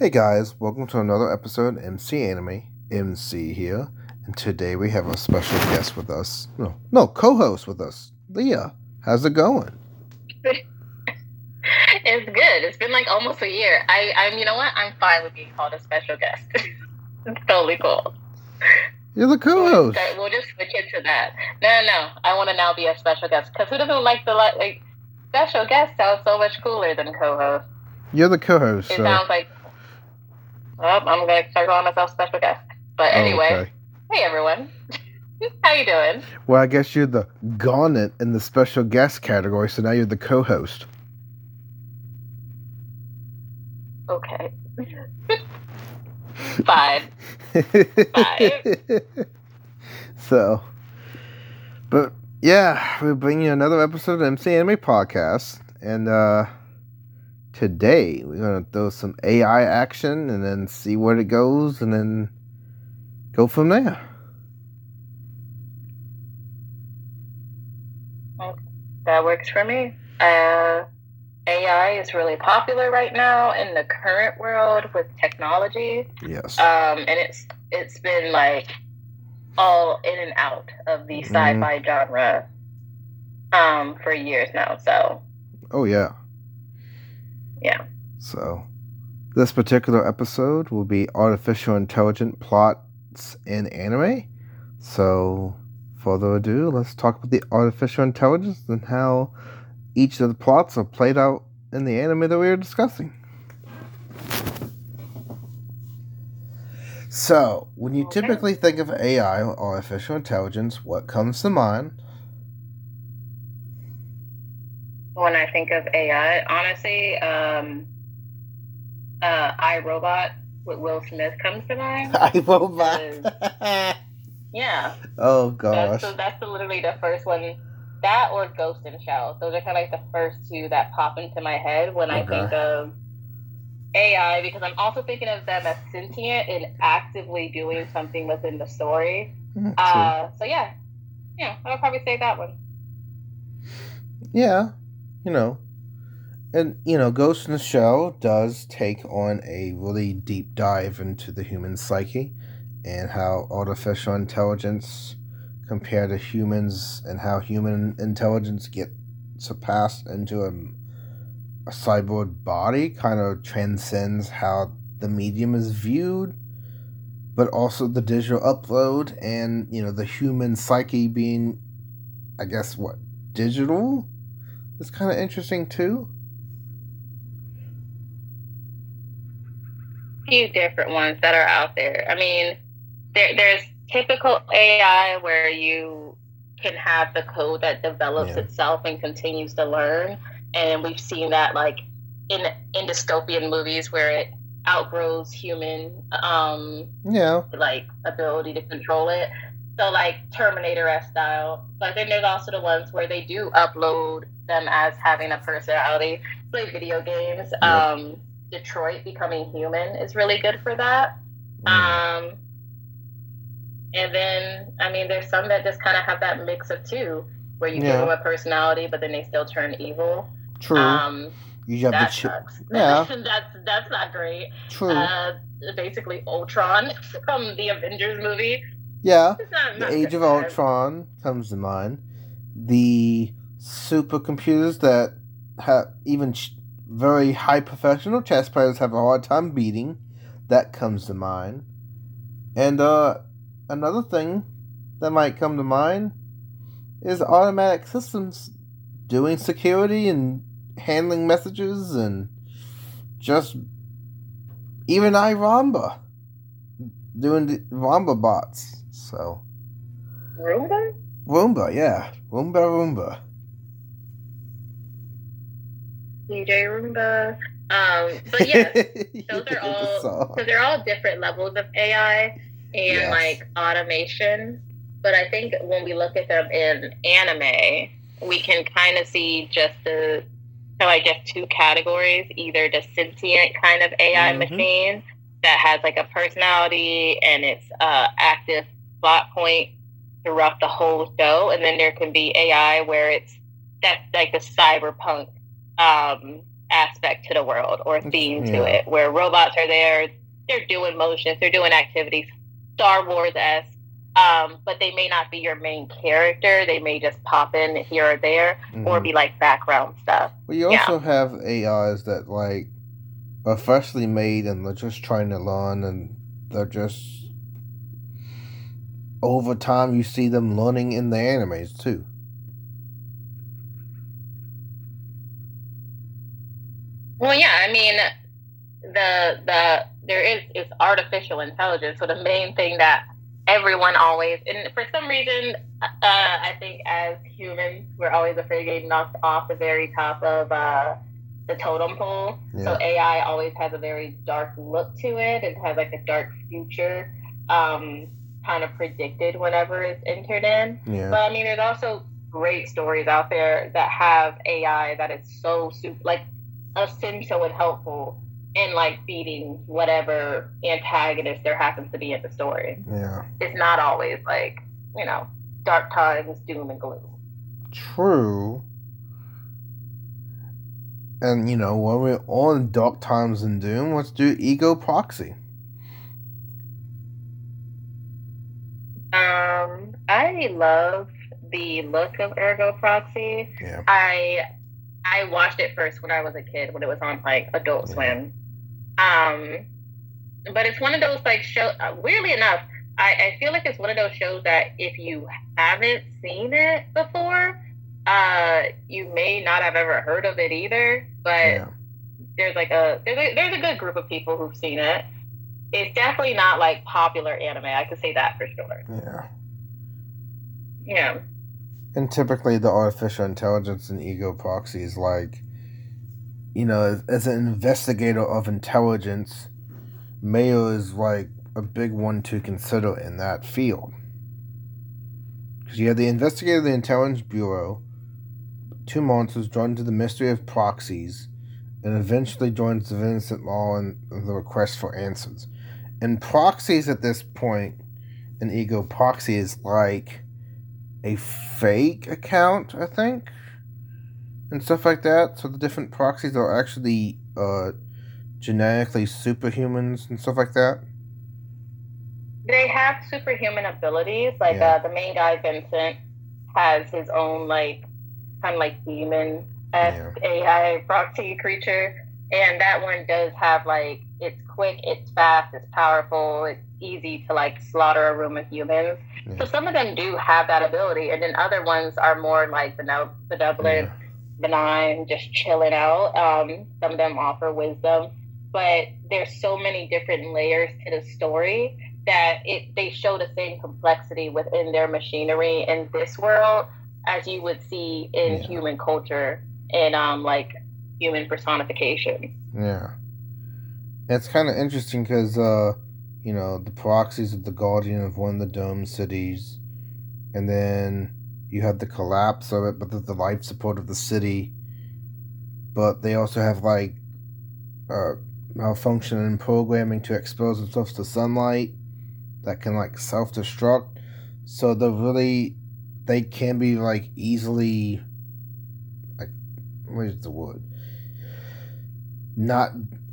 Hey guys, welcome to another episode of MC Anime. MC here, and today we have a special guest with us. No, no, co-host with us, Leah. How's it going? it's good. It's been like almost a year. I, I'm, you know what? I'm fine with being called a special guest. it's totally cool. You're the co-host. We'll, we'll just switch it to that. No, no, no. I want to now be a special guest because who doesn't like the like special guest sounds so much cooler than co-host. You're the co-host. It so. sounds like. Well, I'm gonna start calling myself special guest. But anyway, Oh, okay. hey everyone, how you doing? Well, I guess you're the garnet in the special guest category, so now you're the co-host. Okay. Fine. so, but yeah, we bring you another episode of MC Anime Podcast, and uh today we're gonna throw some AI action and then see where it goes, and then go from there. That works for me. Uh, AI is really popular right now in the current world with technology, Yes. um, and it's it's been like all in and out of the Mhm. sci-fi genre um, for years now. So oh yeah. Yeah, So, this particular episode will be artificial intelligent plots in anime. So, further ado, let's talk about the artificial intelligence and how each of the plots are played out in the anime that we are discussing. So, when you typically think of AI or artificial intelligence, what comes to mind? When I think of AI, honestly, um, uh, iRobot with Will Smith comes to mind. I robot. Yeah. oh That's, gosh. the, that's the, literally the first one. That or Ghost in Shell. Those are kind of like the first two that pop into my head when I think of AI because I'm also thinking of them as sentient and actively doing something within the story. Mm. Uh, so yeah, yeah, I would probably say that one. Yeah, you know, and you know, Ghost in the Shell does take on a really deep dive into the human psyche and how artificial intelligence compare to humans and how human intelligence get surpassed into a, a cyborg body kind of transcends how the medium is viewed but also the digital upload and you know the human psyche being i guess what digital is kind of interesting too. few different ones that are out there. I mean, there, there's typical AI where you can have the code that develops Yeah. itself and continues to learn, and we've seen that like in in dystopian movies where it outgrows human um Yeah, like ability to control it. So like Terminator S style. But then there's also the ones where they do upload them as having a personality. Play video games. Yep. Um Detroit becoming human is really good for that. Mm. Um and then I mean there's some that just kinda have that mix of two, where you Yeah. give them a personality but then they still turn evil. true. Um you have the that chi- sucks. Yeah. that's that's not great. True. Uh basically Ultron from the Avengers movie. yeah, not, the not Age of. Ultron comes to mind. The supercomputers that have even ch- very high professional chess players have a hard time beating. That comes to mind. And uh, another thing that might come to mind is automatic systems doing security and handling messages and just even iRomba doing the Roomba bots. So Roomba? Roomba, yeah, Roomba, Roomba. DJ Roomba. Um, but yeah, those are all So, they're all different levels of AI and Yes. like automation. But I think when we look at them in anime, we can kind of see just the so I guess two categories: either the sentient kind of AI Mhm. machine that has like a personality and it's uh, active plot point throughout the whole show, and then there can be AI where it's that's like the cyberpunk um, aspect to the world or theme yeah. to it, where robots are there, they're doing motions, they're doing activities, Star Wars esque. Um, but they may not be your main character. They may just pop in here or there, Mhm. or be like background stuff. Well, you Yeah. also have AIs that like are freshly made and they're just trying to learn, and they're just over time you see them learning in the animes too. Well, yeah, I mean, the the there is is artificial intelligence. So the main thing that everyone always, and for some reason, uh, I think as humans, we're always afraid of getting knocked off the very top of uh, the totem pole. So AI always has a very dark look to it. It has like a dark future, um, kind of predicted whenever it's entered in. Yeah. But I mean, there's also great stories out there that have AI that is so super, like essential and helpful in like beating whatever antagonist there happens to be in the story. Yeah. It's not always like you know dark times, doom and gloom. True. And you know, when we're on Dark Times and Doom, let's do Ergo Proxy. Um, I love the look of Ergo Proxy. Yeah. I I watched it first when I was a kid when it was on like Adult. Swim. Um, but it's one of those like show. Uh, weirdly enough, I, I feel like it's one of those shows that if you haven't seen it before, uh, you may not have ever heard of it either. But Yeah. there's like a there's a there's a good group of people who've seen it. It's definitely not like popular anime. I could say that for sure. Yeah. Yeah. And typically, the artificial intelligence and Ergo Proxy is like, you know, as, as an investigator of intelligence, Mayo is like a big one to consider in that field. Because you have the investigator of the Intelligence Bureau, two monsters drawn to the mystery of proxies, and eventually joins the Vincent Law and the request for answers. And proxies at this point, an ego proxy is like a fake account, I think, and stuff like that. So the different proxies are actually uh, genetically superhumans and stuff like that. they have superhuman abilities. Like Yeah. uh, the main guy, Vincent, has his own like kind of like demon Yeah. AI proxy creature, and that one does have like it's quick, it's fast, it's powerful, it's easy to like slaughter a room of humans. Yeah. So some of them do have that ability, and then other ones are more like bene- benevolent. Benign, just chilling out. Um, some of them offer wisdom, but there's so many different layers to the story that it they show the same complexity within their machinery in this world as you would see in Yeah. human culture and um like human personification. Yeah. It's kind of interesting because, uh, you know, the proxies of the guardian of one of the dome cities, and then you had the collapse of it, but the, the life support of the city. But they also have, like, uh, programming to expose themselves to sunlight that can, like, self destruct. So they're really, they can be, like, easily, like, what is the word? Not,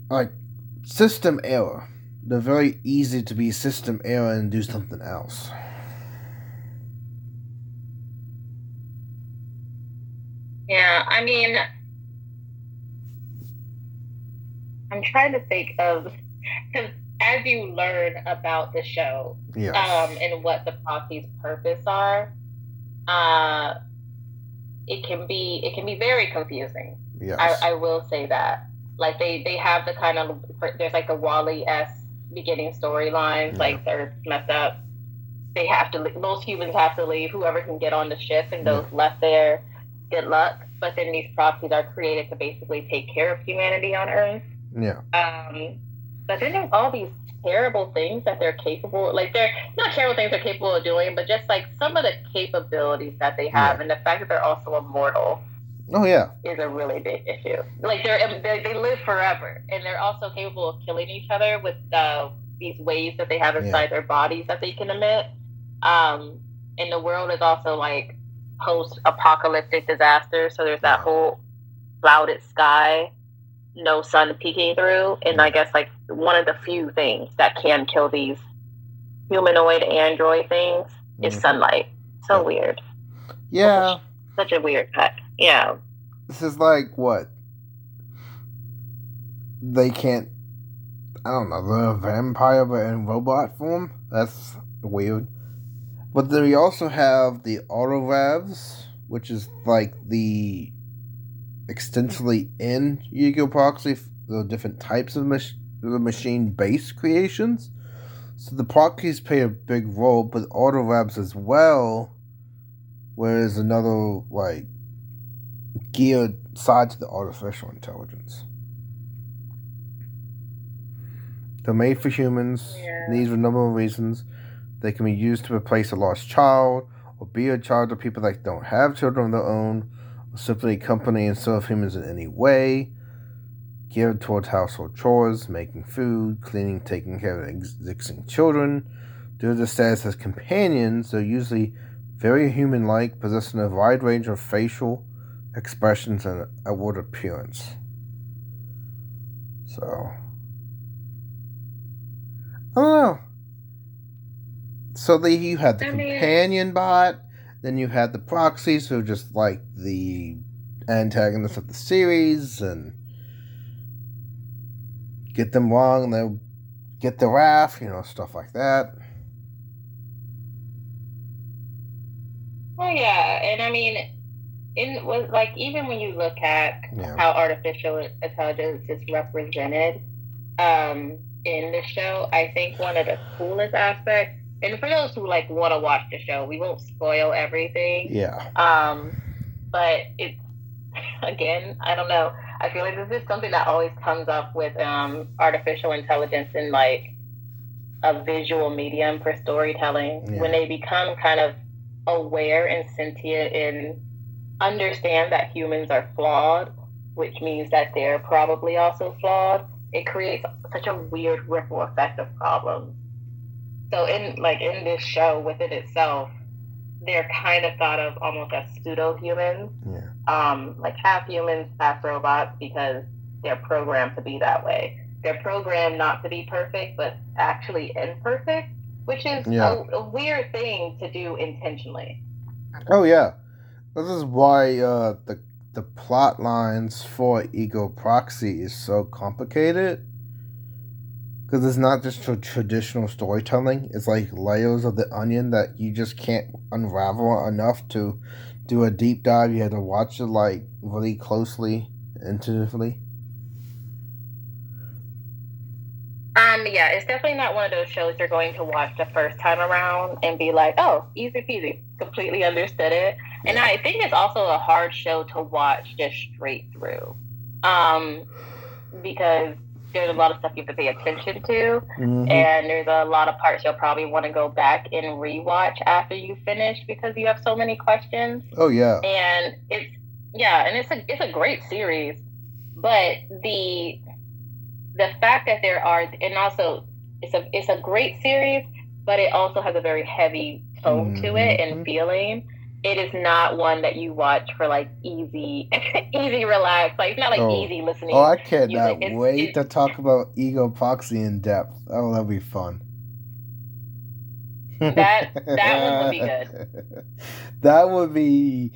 like, system error. They're very easy to be system error and do something else. Yeah, I mean I'm trying to think of because as you learn about the show, Yes. um, and what the proxies' purpose are, uh, it can be it can be very confusing. yes. I, I will say that. Like they they have the kind of there's like the Wally s beginning storylines. Yeah. Like they're messed up. They have to. Most humans have to leave. Whoever can get on the ship, and those left there, good luck. But then these proxies are created to basically take care of humanity on Earth. yeah. Um, but then there's all these terrible things that they're capable like they're not terrible things they're capable of doing, but just like some of the capabilities that they have and the fact that they're also immortal Oh yeah. is a really big issue. Like they're, they they live forever and they're also capable of killing each other with uh, these waves that they have inside their bodies that they can emit. Um, and the world is also like post apocalyptic disaster, so there's that whole clouded sky no sun peeking through, and I guess like one of the few things that can kill these humanoid android things is Mhm. sunlight. So weird. Yeah, Such a weird cut. Yeah. this is like what they can't. I don't know. They're a vampire, but in robot form. That's weird. But then we also have the AutoReivs, which is like the extensively in Ergo Proxy, the different types of mach- the machine-based creations. So the proxies play a big role, but AutoReivs as well, whereas another like geared side to the artificial intelligence. They're made for humans. Yeah. These are a number of reasons. They can be used to replace a lost child, or be a child of people that don't have children of their own, or simply accompany and serve humans in any way. Geared towards household chores, making food, cleaning, taking care of existing children. Due to their status as companions, they're usually very human like, possessing a wide range of facial expressions and outward appearance. So, I don't know. So the, you had the I mean- companion bot, then you had the proxies who just like the antagonists of the series, and get them wrong, and they'll get the wrath, you know, stuff like that. Well, yeah, and I mean, in was like even when you look at Yeah. how artificial intelligence is represented um, in the show, I think one of the coolest aspects, and for those who like want to watch the show, we won't spoil everything. Yeah. Um, but it again, I don't know. I feel like this is something that always comes up with um, artificial intelligence in like a visual medium for storytelling Yeah. when they become kind of aware and sentient and understand that humans are flawed, which means that they're probably also flawed. It creates such a weird ripple effect of problems. So in like in this show within itself, they're kind of thought of almost as pseudo humans, Yeah. um, like half humans, half robots, because they're programmed to be that way. They're programmed not to be perfect, but actually imperfect, which is Yeah. a, a weird thing to do intentionally. Oh yeah, this is why uh, the the plot lines for Ergo Proxy is so complicated. Because it's not just tra- traditional storytelling; it's like layers of the onion that you just can't unravel enough to do a deep dive. You have to watch it like really closely, intuitively. Um, yeah, it's definitely not one of those shows you're going to watch the first time around and be like, oh, easy peasy, completely understood it. And I think it's also a hard show to watch just straight through. Um, because there's a lot of stuff you have to pay attention to, Mhm. and there's a lot of parts you'll probably want to go back and rewatch after you finish because you have so many questions. Oh yeah, and it's yeah, and it's a it's a great series, but the the fact that there are and also it's a it's a great series, but it also has a very heavy tone to it and feeling. It is not one that you watch for like easy easy relax. Like it's not like Oh. easy listening. oh I cannot Music, wait it- to talk about Ergo Proxy in depth. Oh, that'll be fun. That- that one would be good. that would be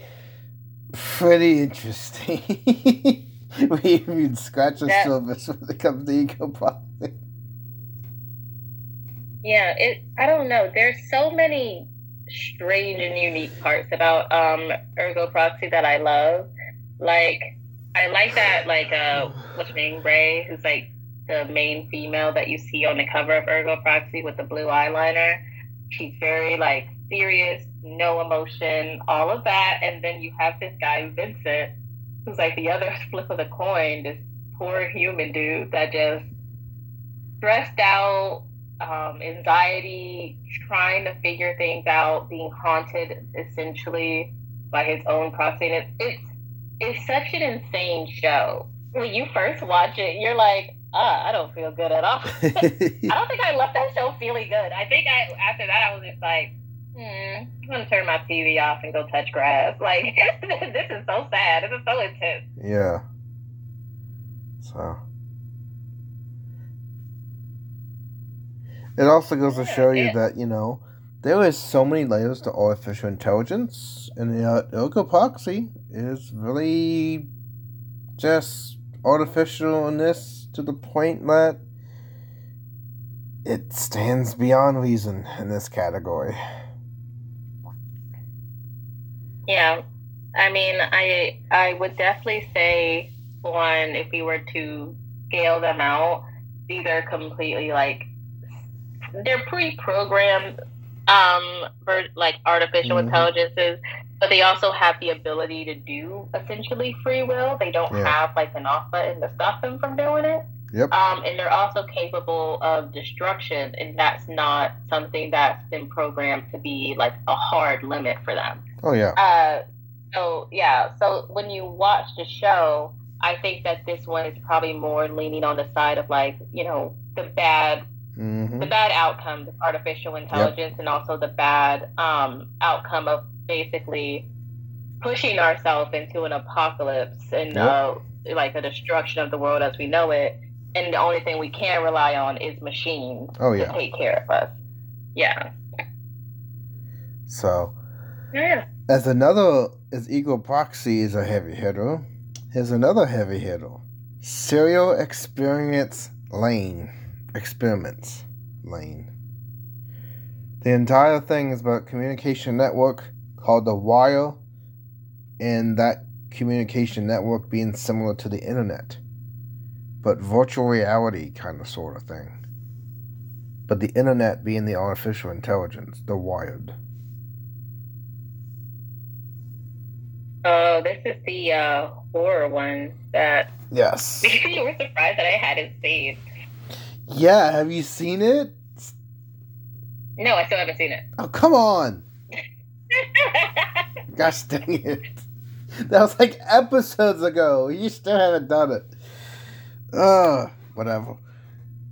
pretty interesting. we even scratch the That- surface when it comes to Ergo Proxy. Yeah, it. I don't know. There's so many strange and unique parts about um Ergo Proxy that I love. Like, I like that. Like, uh, what's her name, Ray, who's like the main female that you see on the cover of Ergo Proxy with the blue eyeliner. She's very like serious, no emotion, all of that. And then you have this guy Vincent, who's like the other flip of the coin. This poor human dude that just stressed out um, anxiety, trying to figure things out, being haunted essentially by his own proxy. And it's, it's such an insane show. When you first watch it, you're like, ah, I don't feel good at all. I don't think I left that show feeling good. I think I after that I was just like, hmm, I'm gonna turn my TV off and go touch grass. Like this is so sad. This is so intense. yeah. So it also goes to show you that you know there is so many layers to artificial intelligence, and uh, Ergo Proxy is really just artificialness to the point that it stands beyond reason in this category. Yeah, I mean, I I would definitely say one if we were to scale them out, these are completely like they're pre-programmed um for like artificial mm-hmm. intelligences but they also have the ability to do essentially free will they don't yeah. have like an off button to stop them from doing it Yep. Um, and they're also capable of destruction, and that's not something that's been programmed to be like a hard limit for them. Oh yeah. Uh, so yeah, so when you watch the show, I think that this one is probably more leaning on the side of like you know the bad Mm-hmm. the bad outcomes of artificial intelligence yep. and also the bad um, outcome of basically pushing ourselves into an apocalypse and yep. uh, like a destruction of the world as we know it. And the only thing we can rely on is machines oh, yeah. to take care of us. Yeah. So, yeah. As another, as Ergo Proxy is a heavy hitter, here's another heavy hitter Serial Experience Lain experiments Lain. The entire thing is about communication network called the wire and that communication network being similar to the internet. But virtual reality kind of sort of thing. But the internet being the artificial intelligence, the wired. Oh, this is the uh, horror one that. Yes. you were surprised that I hadn't seen. Yeah, have you seen it? No, I still haven't seen it. Oh, come on. Gosh dang it. That was like episodes ago. You still haven't done it. Ugh, whatever.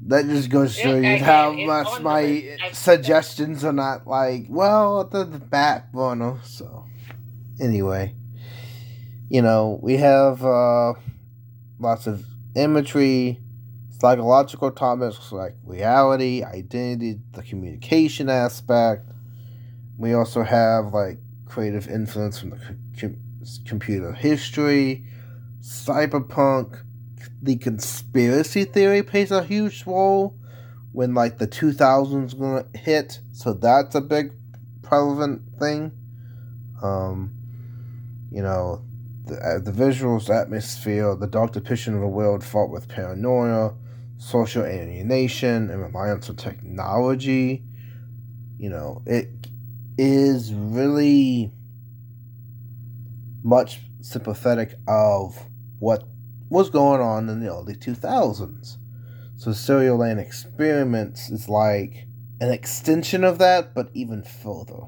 That just goes to show you how much my suggestions are not like, well, the, the back burner. So, anyway, you know, we have uh, lots of imagery, psychological topics like reality, identity, the communication aspect. We also have like creative influence from the com- computer history, cyberpunk. The conspiracy theory plays a huge role when like the 2000s gonna hit, so that's a big relevant thing. Um, you know, the, uh, the visuals, atmosphere, the dark depiction of a world fought with paranoia, social alienation and reliance on technology. You know, it is really much sympathetic of what was going on in the early 2000s. So Serial Lain Experiments is like an extension of that, but even further.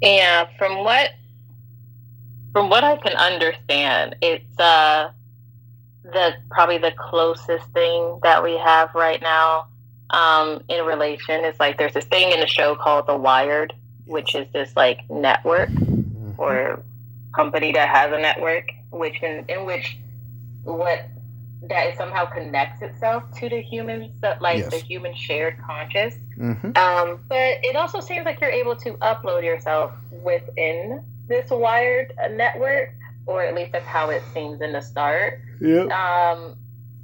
Yeah, from what from what I can understand, it's uh, the probably the closest thing that we have right now um, in relation. It's like there's this thing in the show called The Wired, which is this like network mm-hmm. or company that has a network, which in, in which what that it somehow connects itself to the human, like yes. the human shared conscious. Mm-hmm. Um, but it also seems like you're able to upload yourself within this wired network, or at least that's how it seems in the start. Yep. Um,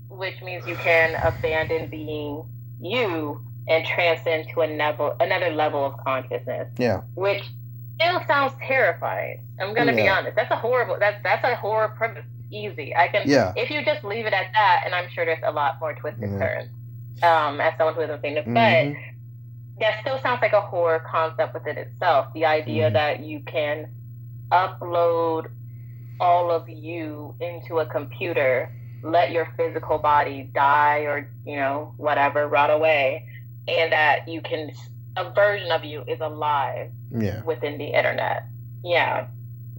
which means you can abandon being you and transcend to a level, another level of consciousness. Yeah. Which still sounds terrifying. I'm gonna yeah. be honest. That's a horrible. That's that's a horror premise. Easy. I can. Yeah. If you just leave it at that, and I'm sure there's a lot more twists and turns. Um, as someone who hasn't seen it, mm-hmm. but that still sounds like a horror concept within itself. The idea mm-hmm. that you can upload all of you into a computer, let your physical body die or, you know, whatever, rot away, and that you can, a version of you is alive yeah. within the internet. Yeah.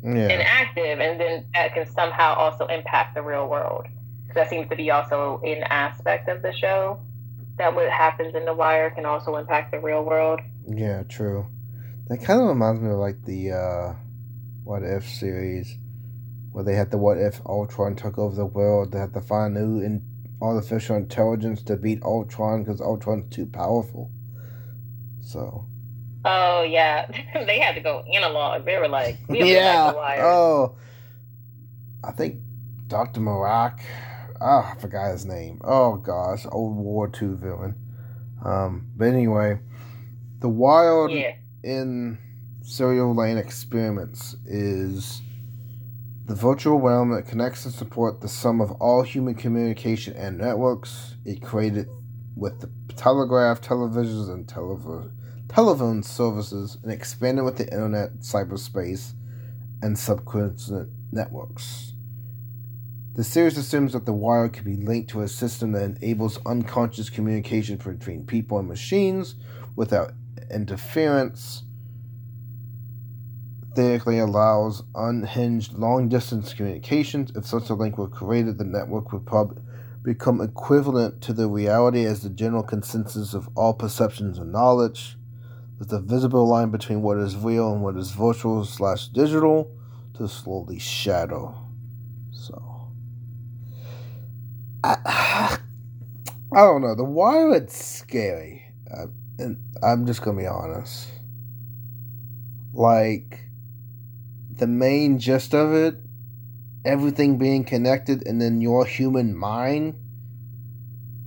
Yeah. And active, and then that can somehow also impact the real world. That seems to be also an aspect of the show. That what happens in the wire can also impact the real world. Yeah, true. That kind of reminds me of like the uh what if series where they had the what if Ultron took over the world? They had to find new in artificial intelligence to beat Ultron because Ultron's too powerful. So. Oh yeah, they had to go analog. They were like, we yeah. Oh, I think Doctor Marak. Oh, I forgot his name. Oh gosh, old War Two villain. Um, but anyway, the wild yeah. in Serial Lain experiments is the virtual realm that connects and supports the sum of all human communication and networks. It created with the telegraph, televisions, and telev- telephone services, and expanded with the internet, cyberspace, and subsequent networks. The series assumes that the wire can be linked to a system that enables unconscious communication between people and machines without interference theoretically allows unhinged long distance communications. If such a link were created, the network would probably become equivalent to the reality as the general consensus of all perceptions and knowledge. There's a visible line between what is real and what is virtual slash digital to slowly shadow. So, I, I don't know. The wire it's scary, uh, and I'm just gonna be honest. Like, the main gist of it, everything being connected, and then your human mind,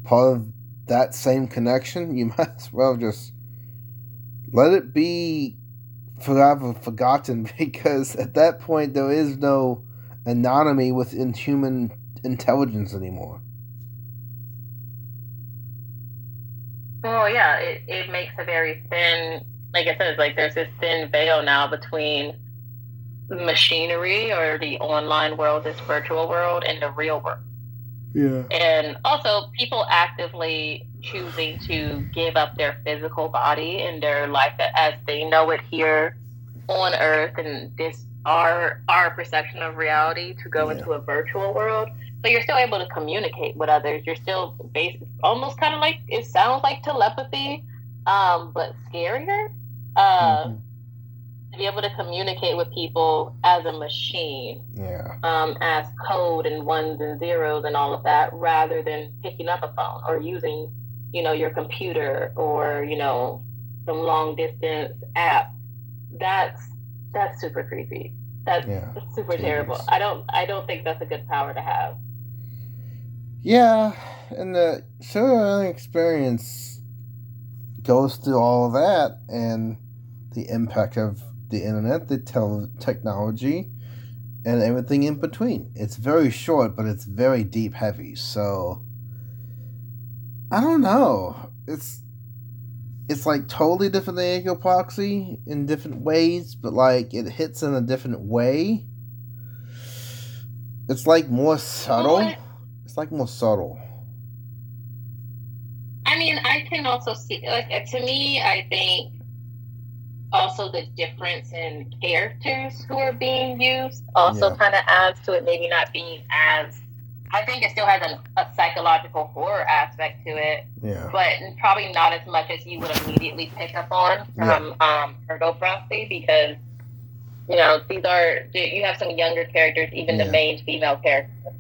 part of that same connection, you might as well just let it be forever forgotten because at that point there is no anatomy within human intelligence anymore. Oh yeah, it, it makes a very thin like I said, like there's this thin veil now between machinery or the online world, this virtual world, and the real world. Yeah. And also, people actively choosing to give up their physical body and their life as they know it here on Earth, and this our our perception of reality to go yeah. into a virtual world. So you're still able to communicate with others. You're still based, almost kind of like it sounds like telepathy, um, but scarier. Uh, mm-hmm to be able to communicate with people as a machine, yeah, um, as code and ones and zeros and all of that, rather than picking up a phone or using, you know, your computer or you know, some long distance app. That's that's super creepy. That's yeah. super Jeez. terrible. I don't I don't think that's a good power to have. Yeah, and the solo experience goes through all of that and the impact of the internet, the tel- technology, and everything in between. It's very short, but it's very deep heavy. So I don't know. It's it's like totally different than Ergo Proxy in different ways, but like it hits in a different way. It's like more subtle. It's like more subtle. I mean, I can also see like to me, I think also the difference in characters who are being used also yeah. kind of adds to it maybe not being as I think it still has an, a psychological horror aspect to it, yeah. but probably not as much as you would immediately pick up on from yeah. um, Ergo Proxy because you know these are you have some younger characters, even yeah. the main female character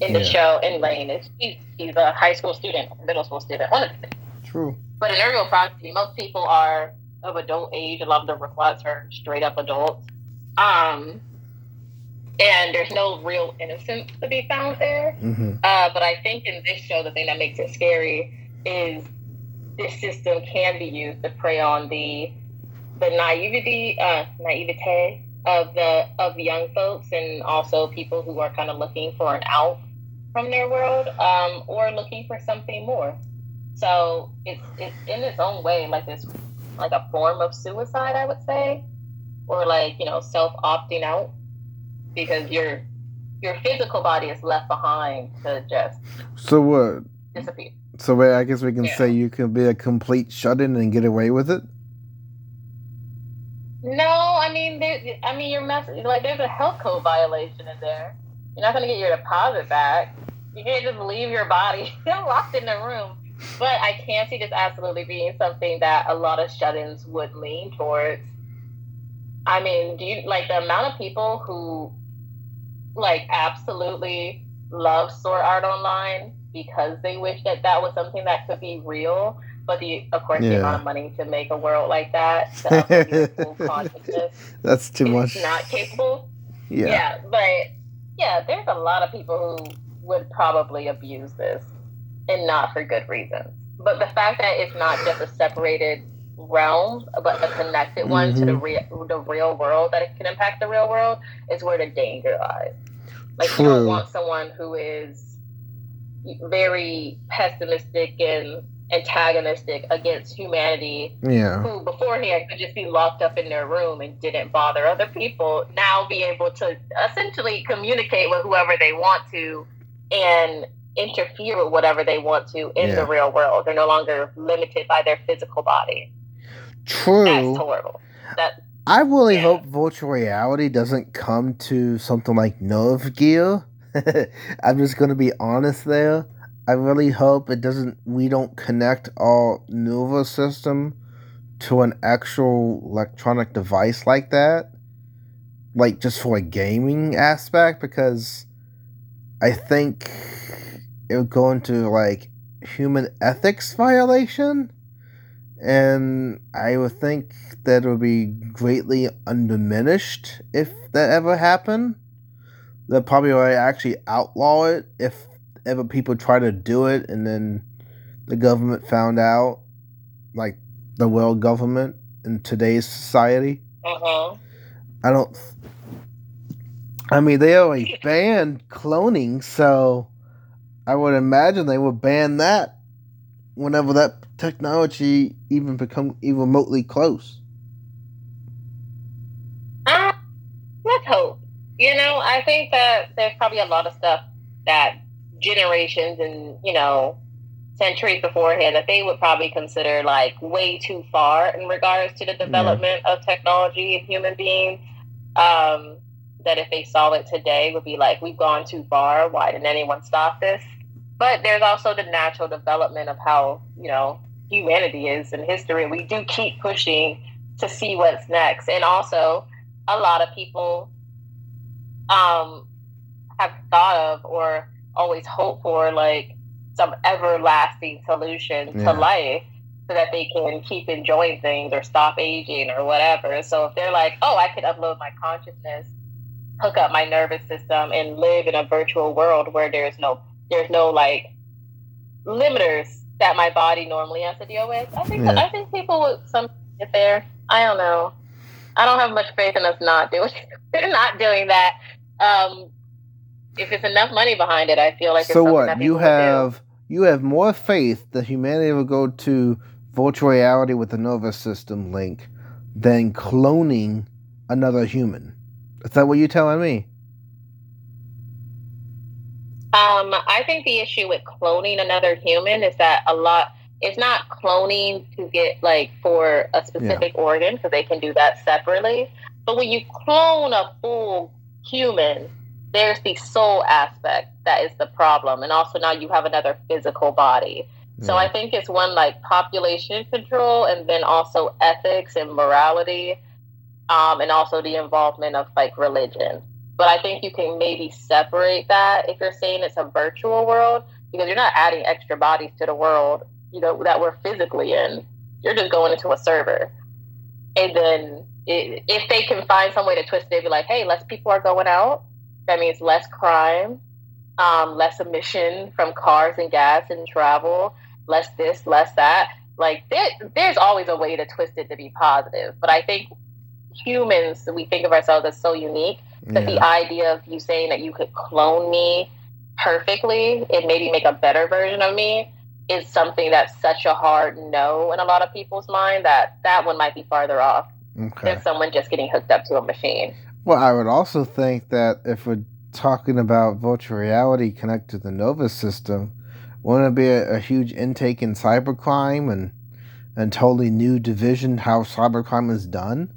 in the show. In Lain, is she's, he's a high school student, middle school student, one of the things. True. But in Ergo Proxy, most people are of adult age. A lot of the requests are straight up adults. Um, and there's no real innocence to be found there. Mm-hmm. Uh, but I think in this show, the thing that makes it scary is this system can be used to prey on the the naivety, uh, naivete of the of young folks, and also people who are kind of looking for an out from their world, um, or looking for something more. So it's it's in its own way like this like a form of suicide, I would say, or like you know self opting out because your your physical body is left behind to just so what disappear. So wait, I guess we can yeah. say you can be a complete shut in and get away with it. No, I mean, there, I mean, you're messing like there's a health code violation in there. You're not going to get your deposit back. You can't just leave your body locked in the room but I can see this absolutely being something that a lot of shut-ins would lean towards. I mean, do you like the amount of people who like absolutely love Sword Art Online because they wish that that was something that could be real. But the, of course, yeah. the amount of money to make a world like that, consciousness, that's too much. Not capable. Yeah. Yeah, but yeah, there's a lot of people who would probably abuse this, and not for good reasons. But the fact that it's not just a separated realm, but a connected mm-hmm. one to the mm-hmm. real the real world that it can impact the real world is where the danger lies. Like True. you don't want someone who is very pessimistic and antagonistic against humanity yeah. who beforehand could just be locked up in their room and didn't bother other people now be able to essentially communicate with whoever they want to and interfere with whatever they want to in yeah. the real world they're no longer limited by their physical body true that's horrible that I really yeah. hope virtual reality doesn't come to something like Nerve Gear. I'm just going to be honest there. I really hope it doesn't. We don't connect our nervous system to an actual electronic device like that, like just for a gaming aspect, because I think it would go into like human ethics violation, and I would think that it would be greatly undiminished if that ever happened. They'll probably actually outlaw it if ever people try to do it and then the government found out, like the world government in today's society. Uh-huh. I don't. I mean, they already banned cloning, so I would imagine they would ban that whenever that technology even become even remotely close. let's hope. You know, I think that there's probably a lot of stuff that generations and, you know, centuries beforehand that they would probably consider like way too far in regards to the development yeah. of technology and human beings. Um, that if they saw it today would be like, we've gone too far. Why didn't anyone stop this? But there's also the natural development of how, you know, humanity is in history. We do keep pushing to see what's next. And also, a lot of people um, have thought of or always hope for like some everlasting solution yeah. to life so that they can keep enjoying things or stop aging or whatever. So if they're like, oh, I could upload my consciousness, hook up my nervous system, and live in a virtual world where there's no there's no like limiters that my body normally has to deal with. I think yeah. I think people would some get there. I don't know. I don't have much faith in us not doing not doing that. Um, if it's enough money behind it, I feel like. So what you have you have more faith that humanity will go to virtual reality with the nervous system link than cloning another human. Is that what you're telling me? Um, I think the issue with cloning another human is that a lot it's not cloning to get like for a specific yeah. organ because they can do that separately. But when you clone a full human, there's the soul aspect that is the problem. And also now you have another physical body. Yeah. So I think it's one like population control and then also ethics and morality, um, and also the involvement of like religion. But I think you can maybe separate that if you're saying it's a virtual world because you're not adding extra bodies to the world you know, that we're physically in. You're just going into a server. And then it, if they can find some way to twist it, they'd be like, hey, less people are going out. That means less crime, um, less emission from cars and gas and travel, less this, less that. Like there, there's always a way to twist it to be positive. But I think humans, we think of ourselves as so unique that yeah. the idea of you saying that you could clone me perfectly and maybe make a better version of me is something that's such a hard no in a lot of people's mind that that one might be farther off okay. than someone just getting hooked up to a machine. Well, I would also think that if we're talking about virtual reality connected to the nervous system, wouldn't it be a, a huge intake in cybercrime and and totally new division how cybercrime is done?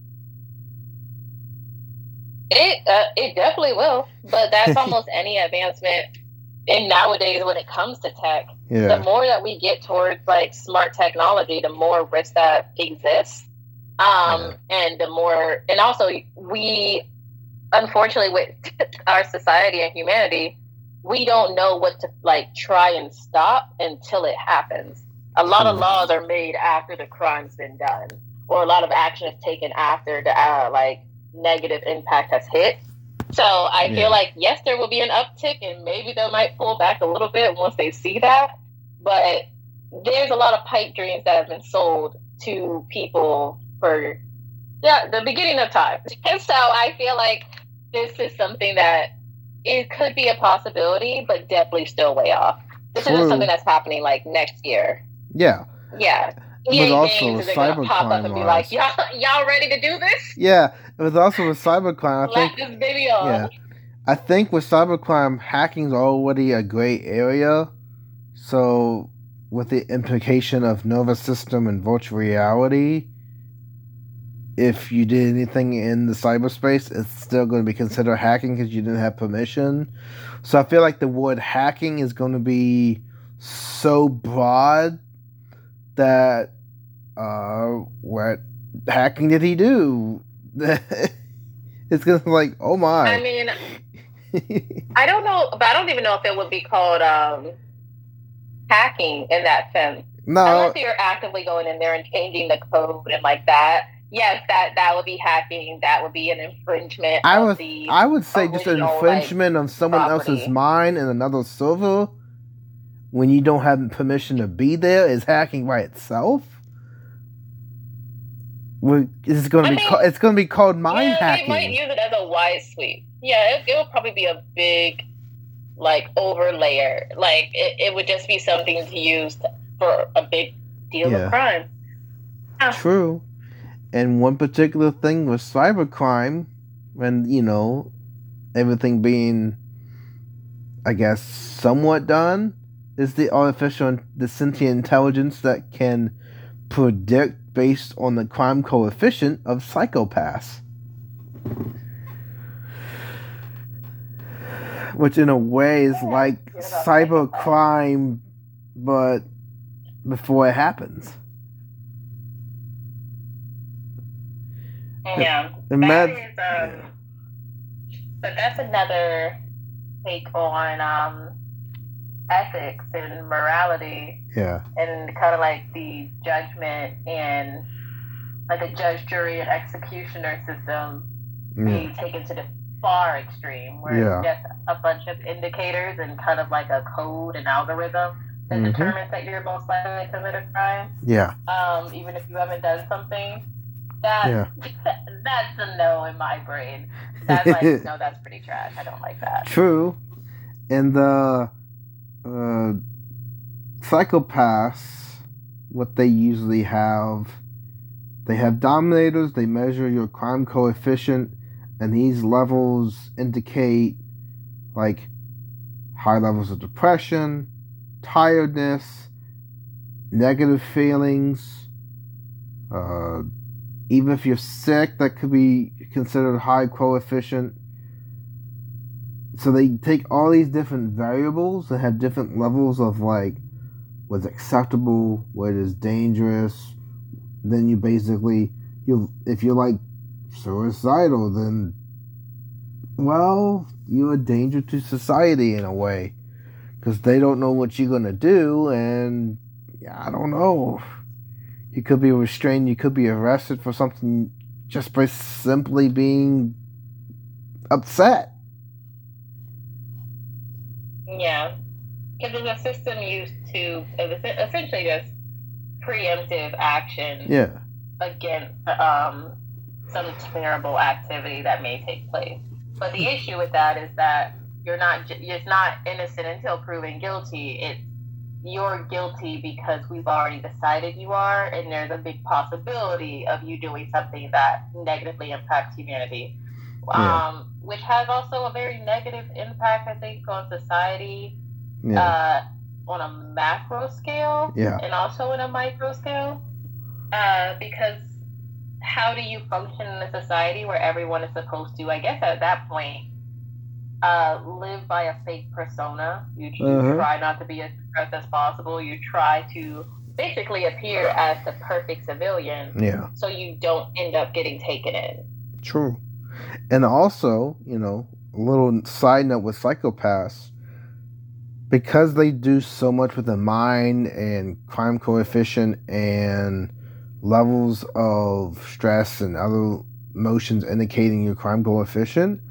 It uh, it definitely will, but that's almost any advancement and nowadays when it comes to tech yeah. the more that we get towards like smart technology the more risk that exists um, yeah. and the more and also we unfortunately, with our society and humanity, we don't know what to like try and stop until it happens. A lot of laws are made after the crime's been done, or a lot of action is taken after the uh, like negative impact has hit. So I yeah. feel like yes, there will be an uptick, and maybe they might pull back a little bit once they see that. But there's a lot of pipe dreams that have been sold to people for yeah the beginning of time, and so I feel like this is something that it could be a possibility, but definitely still way off. This True. isn't something that's happening like next year. Yeah. Yeah. But EA also with cybercrime up and be like, y'all, y'all ready to do this? Yeah, it was also with cybercrime. I think. this video. Yeah, I think with cybercrime, hacking's already a gray area. So, with the implication of nervous system and virtual reality, if you did anything in the cyberspace, it's still going to be considered hacking because you didn't have permission. So I feel like the word hacking is going to be so broad that uh, what hacking did he do? it's gonna be like, oh my. I mean, I don't know, but I don't even know if it would be called um, hacking in that sense. No, unless you're actively going in there and changing the code and like that yes, that that would be hacking. That would be an infringement. I would I would say just an infringement like, of someone property. else's mind in another server when you don't have permission to be there is hacking by itself. It's going to be mean, it's going to be called mind yeah, hacking. They might use it as a wide sweep. Yeah, it, it would probably be a big like overlayer. Like it, it would just be something to use for a big deal yeah. of crime. Yeah. True. And one particular thing was cybercrime, and you know, everything being, I guess, somewhat done, is the artificial, the sentient intelligence that can predict based on the crime coefficient of Psycho-Pass. Which, in a way, is like cybercrime, but before it happens. Yeah, that is, um, but that's another take on um, ethics and morality. Yeah, and kind of like the judgment and like a judge, jury, and executioner system mm. being taken to the far extreme, where yeah. it's just a bunch of indicators and kind of like a code and algorithm that mm-hmm. determines that you're most likely to commit a crime. Yeah. Um, even if you haven't done something that yeah. that's a no in my brain. That's like no, that's pretty trash. I don't like that. True, and the uh, Psycho-Pass, what they usually have, they have dominators. They measure your crime coefficient, and these levels indicate like high levels of depression, tiredness, negative feelings. Uh, even if you're sick, that could be considered high coefficient. So they take all these different variables that have different levels of like what's acceptable, what is dangerous. Then you basically you if you're like suicidal, then well, you're a danger to society in a way because they don't know what you're gonna do, and yeah, I don't know. You could be restrained. You could be arrested for something just by simply being upset. Yeah, because it's a system used to essentially just preemptive action. Yeah. Against um, some terrible activity that may take place. But the issue with that is that you're not it's not innocent until proven guilty. It's you're guilty because we've already decided you are, and there's a big possibility of you doing something that negatively impacts humanity. Yeah. Um, which has also a very negative impact, I think, on society yeah. uh, on a macro scale yeah. and also on a micro scale. Uh, because how do you function in a society where everyone is supposed to, I guess at that point, uh, live by a fake persona. You, you uh-huh. try not to be as aggressive as possible. You try to basically appear as the perfect civilian. Yeah. So you don't end up getting taken in. True. And also, you know, a little side note with Psycho-Pass, because they do so much with the mind and crime coefficient and levels of stress and other emotions indicating your crime coefficient,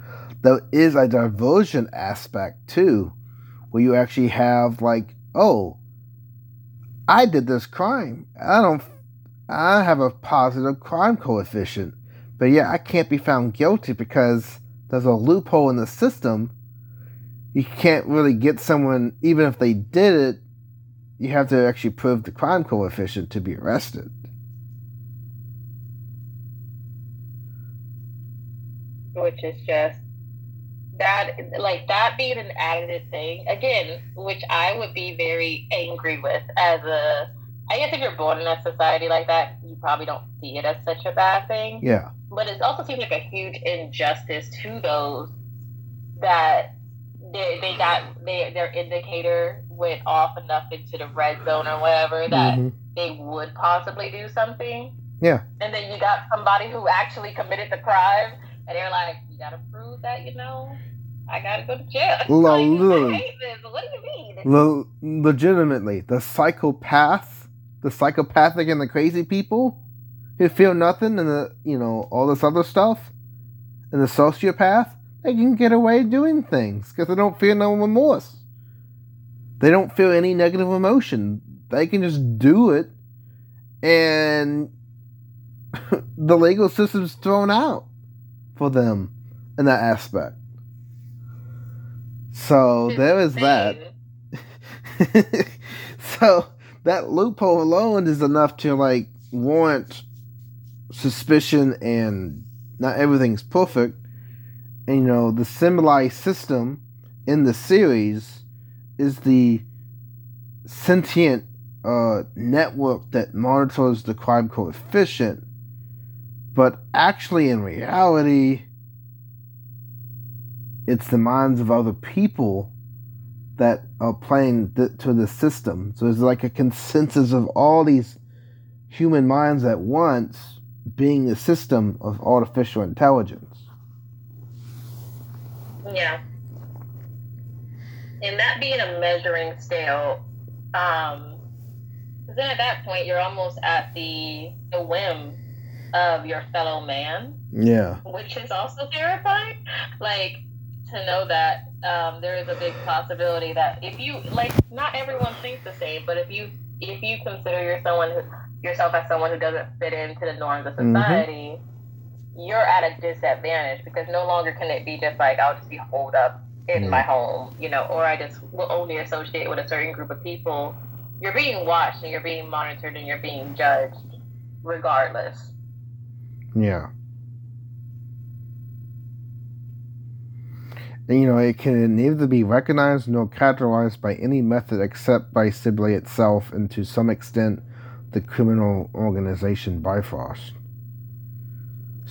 there is a diversion aspect too, where you actually have like, oh, I did this crime. I don't, I have a positive crime coefficient, but yeah, I can't be found guilty because there's a loophole in the system. You can't really get someone, even if they did it, you have to actually prove the crime coefficient to be arrested. Which is just that like that being an additive thing again which i would be very angry with as a i guess if you're born in a society like that you probably don't see it as such a bad thing yeah but it also seems like a huge injustice to those that they, they got they, their indicator went off enough into the red zone or whatever that mm-hmm. they would possibly do something yeah and then you got somebody who actually committed the crime and they're like you gotta prove that you know I gotta go to jail. like, hate this. What do you mean? Le- legitimately, the psychopath, the psychopathic and the crazy people who feel nothing and the you know all this other stuff, and the sociopath, they can get away doing things because they don't feel no remorse. They don't feel any negative emotion. They can just do it, and the legal system's thrown out for them in that aspect. So there is that. so that loophole alone is enough to like warrant suspicion and not everything's perfect. You know, the Sibyl system in the series is the sentient uh, network that monitors the crime coefficient. But actually, in reality, it's the minds of other people that are playing th- to the system. So it's like a consensus of all these human minds at once being the system of artificial intelligence. Yeah. And that being a measuring scale, um, then at that point you're almost at the the whim of your fellow man. Yeah. Which is also terrifying. Like to know that um, there is a big possibility that if you like, not everyone thinks the same, but if you if you consider yourself someone who, yourself as someone who doesn't fit into the norms of mm-hmm. society, mm-hmm. You're at a disadvantage because no longer can it be just like I'll just be holed up in mm-hmm. my home, you know, or I just will only associate with a certain group of people. You're being watched and you're being monitored and you're being judged regardless. Yeah. And, you know, it can neither be recognized nor categorized by any method except by Sibyl itself and to some extent the criminal organization Bifrost.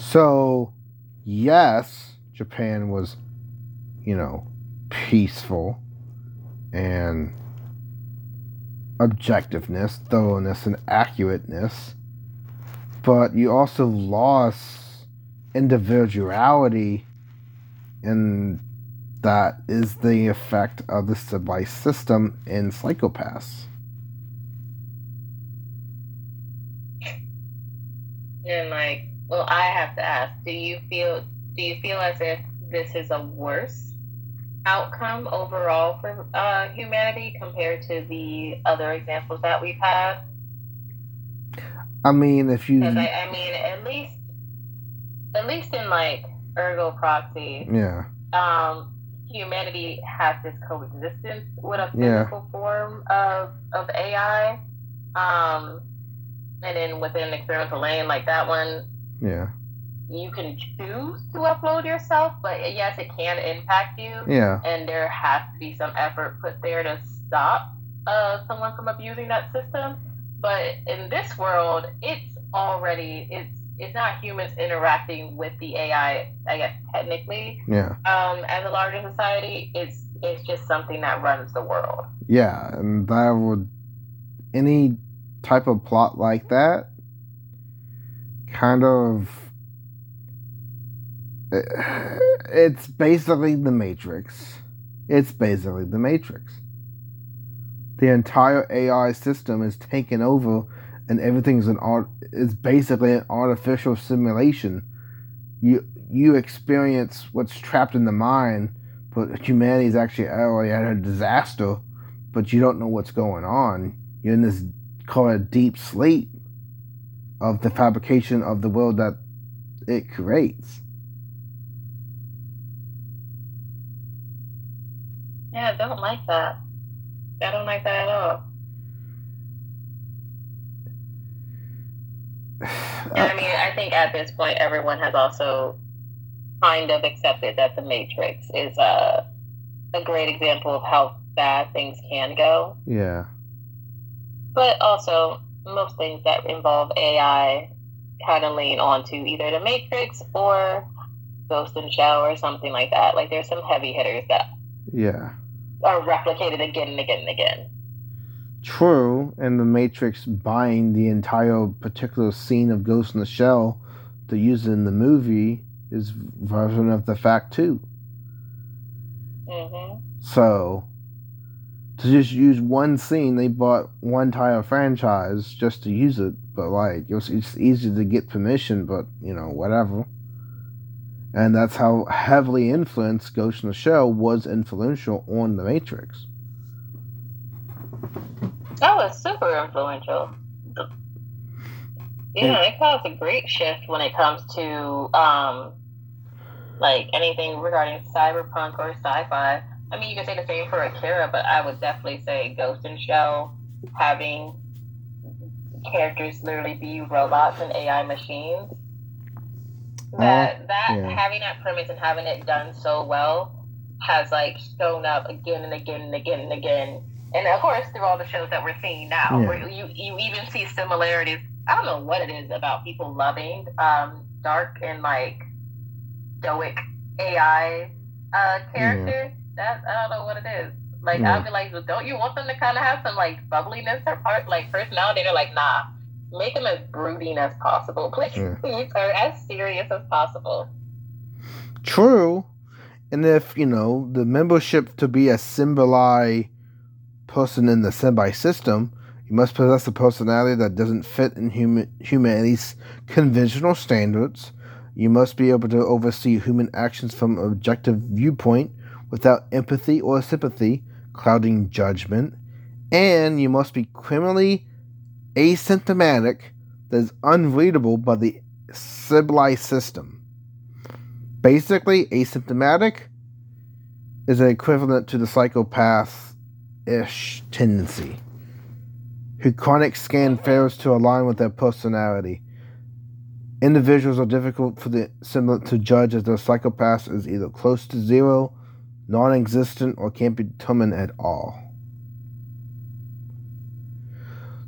So, yes, Japan was, you know, peaceful and objectiveness, thoroughness, and accurateness, but you also lost individuality and that is the effect of the Sibyl system in Psycho-Pass. And like, well, I have to ask: Do you feel? Do you feel as if this is a worse outcome overall for uh, humanity compared to the other examples that we've had? I mean, if you, I, I mean, at least, at least in like Ergo Proxy, yeah. Um, humanity has this coexistence with a physical yeah. form of of AI. Um, and then within experimental Lain, like that one, yeah, you can choose to upload yourself, but yes, it can impact you. Yeah, and there has to be some effort put there to stop uh, someone from abusing that system. But in this world, it's already it's it's not humans interacting with the AI, I guess technically. Yeah. Um, as a larger society, it's it's just something that runs the world. Yeah, and that would any type of plot like that kind of eh, it's basically the Matrix. It's basically the Matrix. The entire AI system is taken over, and everything's an art. It's basically an artificial simulation. You you experience what's trapped in the mind, but humanity is actually already at a disaster, but you don't know what's going on. You're in this called a deep sleep of the fabrication of the world that it creates. Yeah, I don't like that. I don't like that at all. I mean, I think at this point, everyone has also kind of accepted that the Matrix is a a great example of how bad things can go. Yeah. But also, most things that involve AI kind of lean onto either the Matrix or Ghost in Shell or something like that. Like there's some heavy hitters that yeah are replicated again and again and again. True, and the Matrix buying the entire particular scene of Ghost in the Shell to use in the movie is version of the fact too. Mm-hmm. So to just use one scene, they bought one entire franchise just to use it. But like, it was, it's easy to get permission, but you know, whatever. And that's how heavily influenced Ghost in the Shell was influential on The Matrix. Oh, it's super influential. Yeah, it caused a great shift when it comes to um, like anything regarding cyberpunk or sci-fi. I mean, you can say the same for Akira, but I would definitely say Ghost in Shell having characters literally be robots and AI machines. That uh, that yeah. having that premise and having it done so well has like shown up again and again and again and again. And of course, through all the shows that we're seeing now, yeah. where you you even see similarities. I don't know what it is about people loving um, dark and like stoic AI uh, characters. Yeah that I don't know what it is. Like yeah. I'd be like, don't you want them to kind of have some like bubbliness or part like personality? They're like, nah, make them as brooding as possible, please, yeah. or as serious as possible. True, and if you know the membership to be a symboli person in the Sibyl system, you must possess a personality that doesn't fit in human humanity's conventional standards. You must be able to oversee human actions from an objective viewpoint without empathy or sympathy, clouding judgment, and you must be criminally asymptomatic that is unreadable by the civilized system. Basically, asymptomatic is an equivalent to the psychopath ish tendency, who cymatic scan fails to align with their personality. Individuals are difficult for the similar to judge as their Psycho-Pass is either close to zero non existent, or can't be determined at all.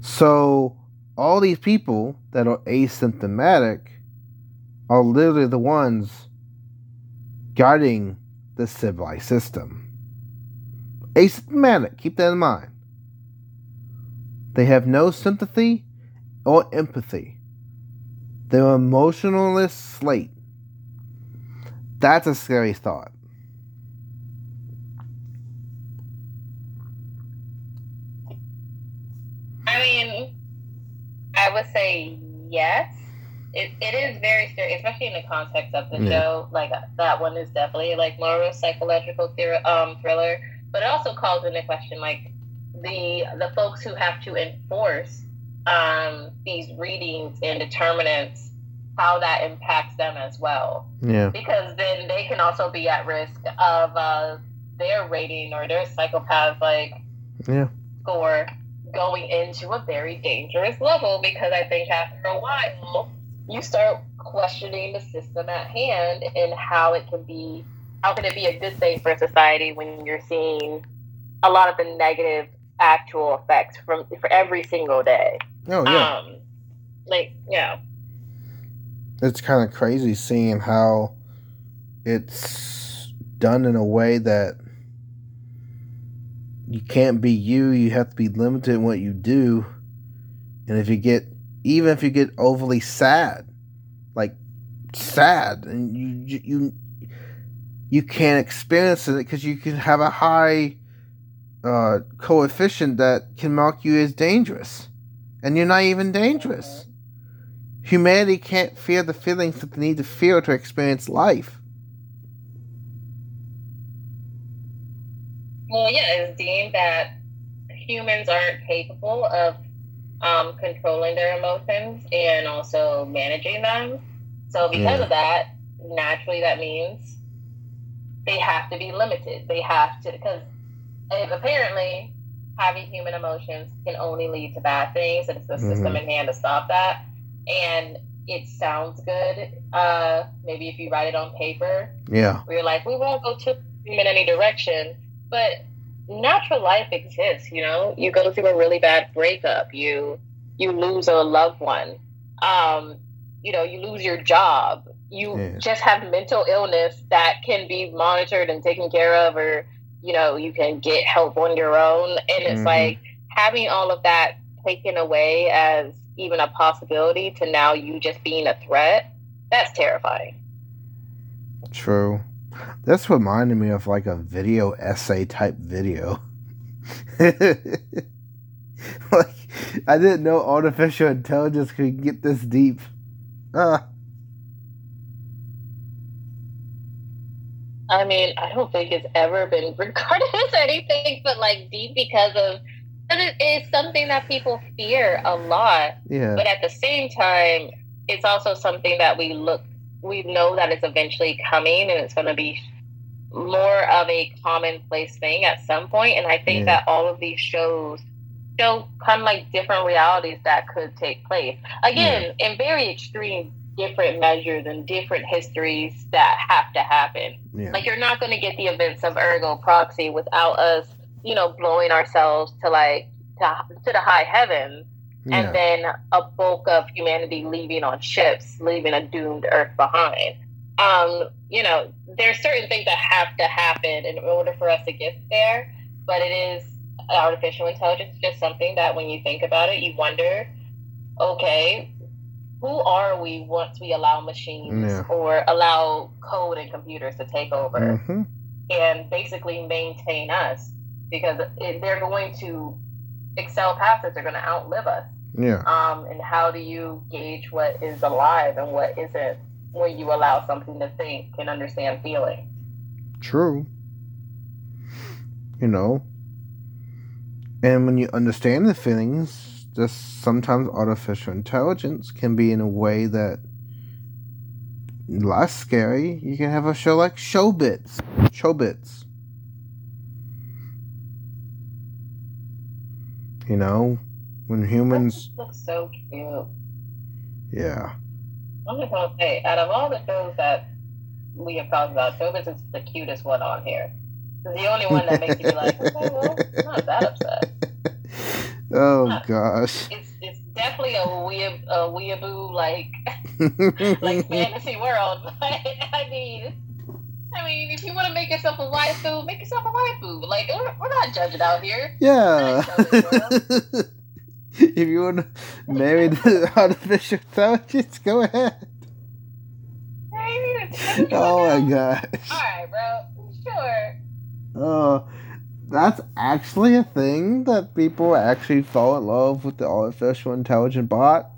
So, all these people that are asymptomatic are literally the ones guiding the civilized system. Asymptomatic, keep that in mind. They have no sympathy or empathy. They're emotionless slate. That's a scary thought. I would say yes. It, it is very serious, especially in the context of the yeah. show. Like that one is definitely like more of a psychological um, thriller, but it also calls into question like the the folks who have to enforce um, these readings and determinants, how that impacts them as well. Yeah, because then they can also be at risk of uh, their rating or their Psycho-Pass like yeah score going into a very dangerous level because I think after a while you start questioning the system at hand and how it can be how can it be a good thing for society when you're seeing a lot of the negative actual effects from for every single day. Oh yeah. Um, like yeah. It's kind of crazy seeing how it's done in a way that you can't be you. You have to be limited in what you do. And if you get, even if you get overly sad, like sad and you you you can't experience it because you can have a high uh, coefficient that can mark you as dangerous, and you're not even dangerous. Humanity can't feel the feelings that they need to feel to experience life. Well, yeah, it's deemed that humans aren't capable of um, controlling their emotions and also managing them. So, because yeah. of that, naturally, that means they have to be limited. They have to, because apparently having human emotions can only lead to bad things, and it's the mm-hmm. system in hand to stop that. And it sounds good. Uh, maybe if you write it on paper, yeah, you're like, we won't go to in any direction, but natural life exists. You know, you go through a really bad breakup, you you lose a loved one, um, you know, you lose your job, you yeah. just have mental illness that can be monitored and taken care of, or you know, you can get help on your own, and it's mm-hmm. like having all of that taken away as even a possibility to now you just being a threat. That's terrifying. True. This reminded me of like a video essay type video. like I didn't know artificial intelligence could get this deep. Ah. I mean, I don't think it's ever been regarded as anything but like deep because of but it is something that people fear a lot. Yeah. But at the same time, it's also something that we look we know that it's eventually coming and it's going to be more of a commonplace thing at some point. and i think yeah. that all of these shows show kind of like different realities that could take place again yeah. in very extreme different measures and different histories that have to happen yeah. like you're not going to get the events of Ergo Proxy without us you know blowing ourselves to like to, to the high heavens and then a bulk of humanity leaving on ships leaving a doomed earth behind um, you know, there's certain things that have to happen in order for us to get there. But it is artificial intelligence, just something that when you think about it, you wonder, okay, who are we once we allow machines yeah. or allow code and computers to take over mm-hmm. and basically maintain us? Because they're going to excel past us, they're going to outlive us. Yeah. Um, and how do you gauge what is alive and what isn't? when you allow something to think and understand feeling. True. You know, and when you understand the feelings, just sometimes artificial intelligence can be in a way that less scary. You can have a show like Chobits. Chobits. You know, when humans. That looks so cute. Yeah. I'm just gonna say, out of all the shows that we have talked about, Chobits is the cutest one on here. It's the only one that makes you be like, okay, well, I'm not that upset. Oh not, gosh. It's it's definitely a weeb a weeaboo like like fantasy world. But I mean I mean, if you want to make yourself a waifu, make yourself a waifu. Like, we're, we're not judging out here. Yeah. if you want to marry the artificial intelligence, go ahead. oh my gosh. Alright, bro. Sure. Oh, that's actually a thing that people actually fall in love with the artificial intelligent bot.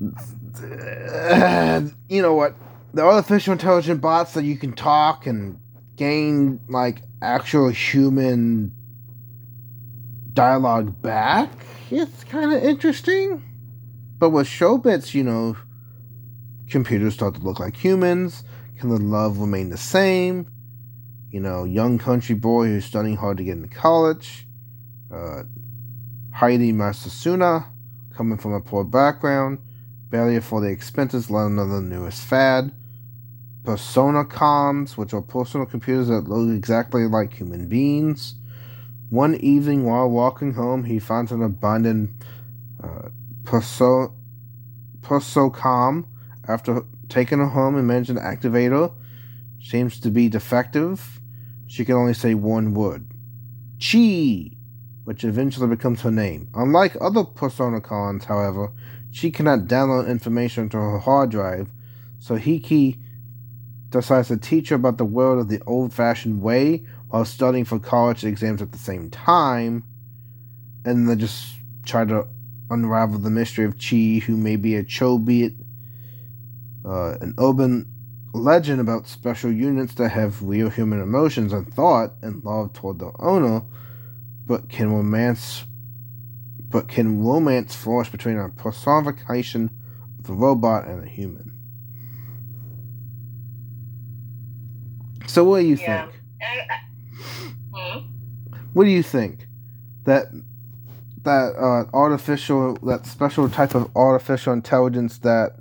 you know what? The artificial intelligent bots that you can talk and gain like actual human dialogue back, it's kind of interesting. But with Chobits, you know, computers start to look like humans. Can the love remain the same? You know, young country boy who's studying hard to get into college. Uh, Heidi Masasuna, coming from a poor background, barely afford the expenses, let alone the newest fad. Persocoms, which are personal computers that look exactly like human beings. One evening while walking home, he finds an abandoned uh, Perso- Persocom. After taking her home and managing to activate her, seems to be defective. She can only say one word. Chi! Which eventually becomes her name. Unlike other Persocoms, however, she cannot download information to her hard drive, so Hiki decides to teach her about the world of the old fashioned way while studying for college exams at the same time. And then just try to unravel the mystery of Chi, who may be a Chobit, uh, an urban legend about special units that have real human emotions and thought and love toward the owner, but can romance but can romance flourish between a personification of a robot and a human? So what do you Yeah. think? I, I, hmm? What do you think? That that uh, artificial that special type of artificial intelligence that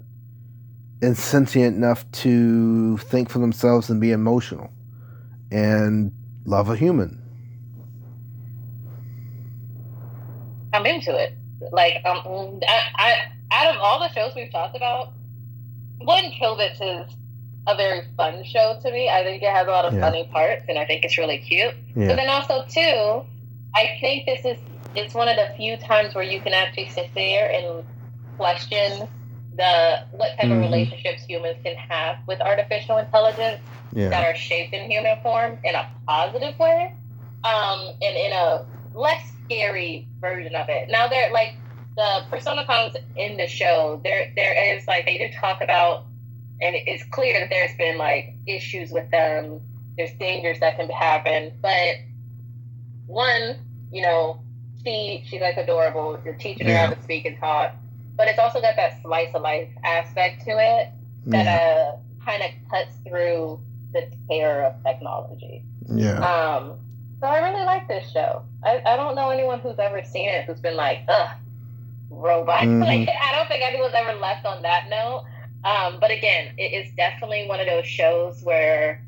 is sentient enough to think for themselves and be emotional and love a human. I'm into it. Like, um, I, I out of all the shows we've talked about, one Chobits is a very fun show to me. I think it has a lot of Yeah. funny parts, and I think it's really cute. But then also too, I think this is it's one of the few times where you can actually sit there and question the what type Mhm. of relationships humans can have with artificial intelligence that are shaped in human form in a positive way, um, and in a less scary version of it. Now, they're like the persocoms in the show. There, there is like they do talk about, and it's clear that there's been like issues with them. There's dangers that can happen, but one, you know, she she's like adorable. You're teaching her how to speak and talk, but it's also got that slice of life aspect to it that Yeah. uh, kind of cuts through the terror of technology. Yeah. Um, so I really like this show. I, I don't know anyone who's ever seen it who's been like, ugh, robot. Mhm. like, I don't think anyone's ever left on that note. Um, but again, it is definitely one of those shows where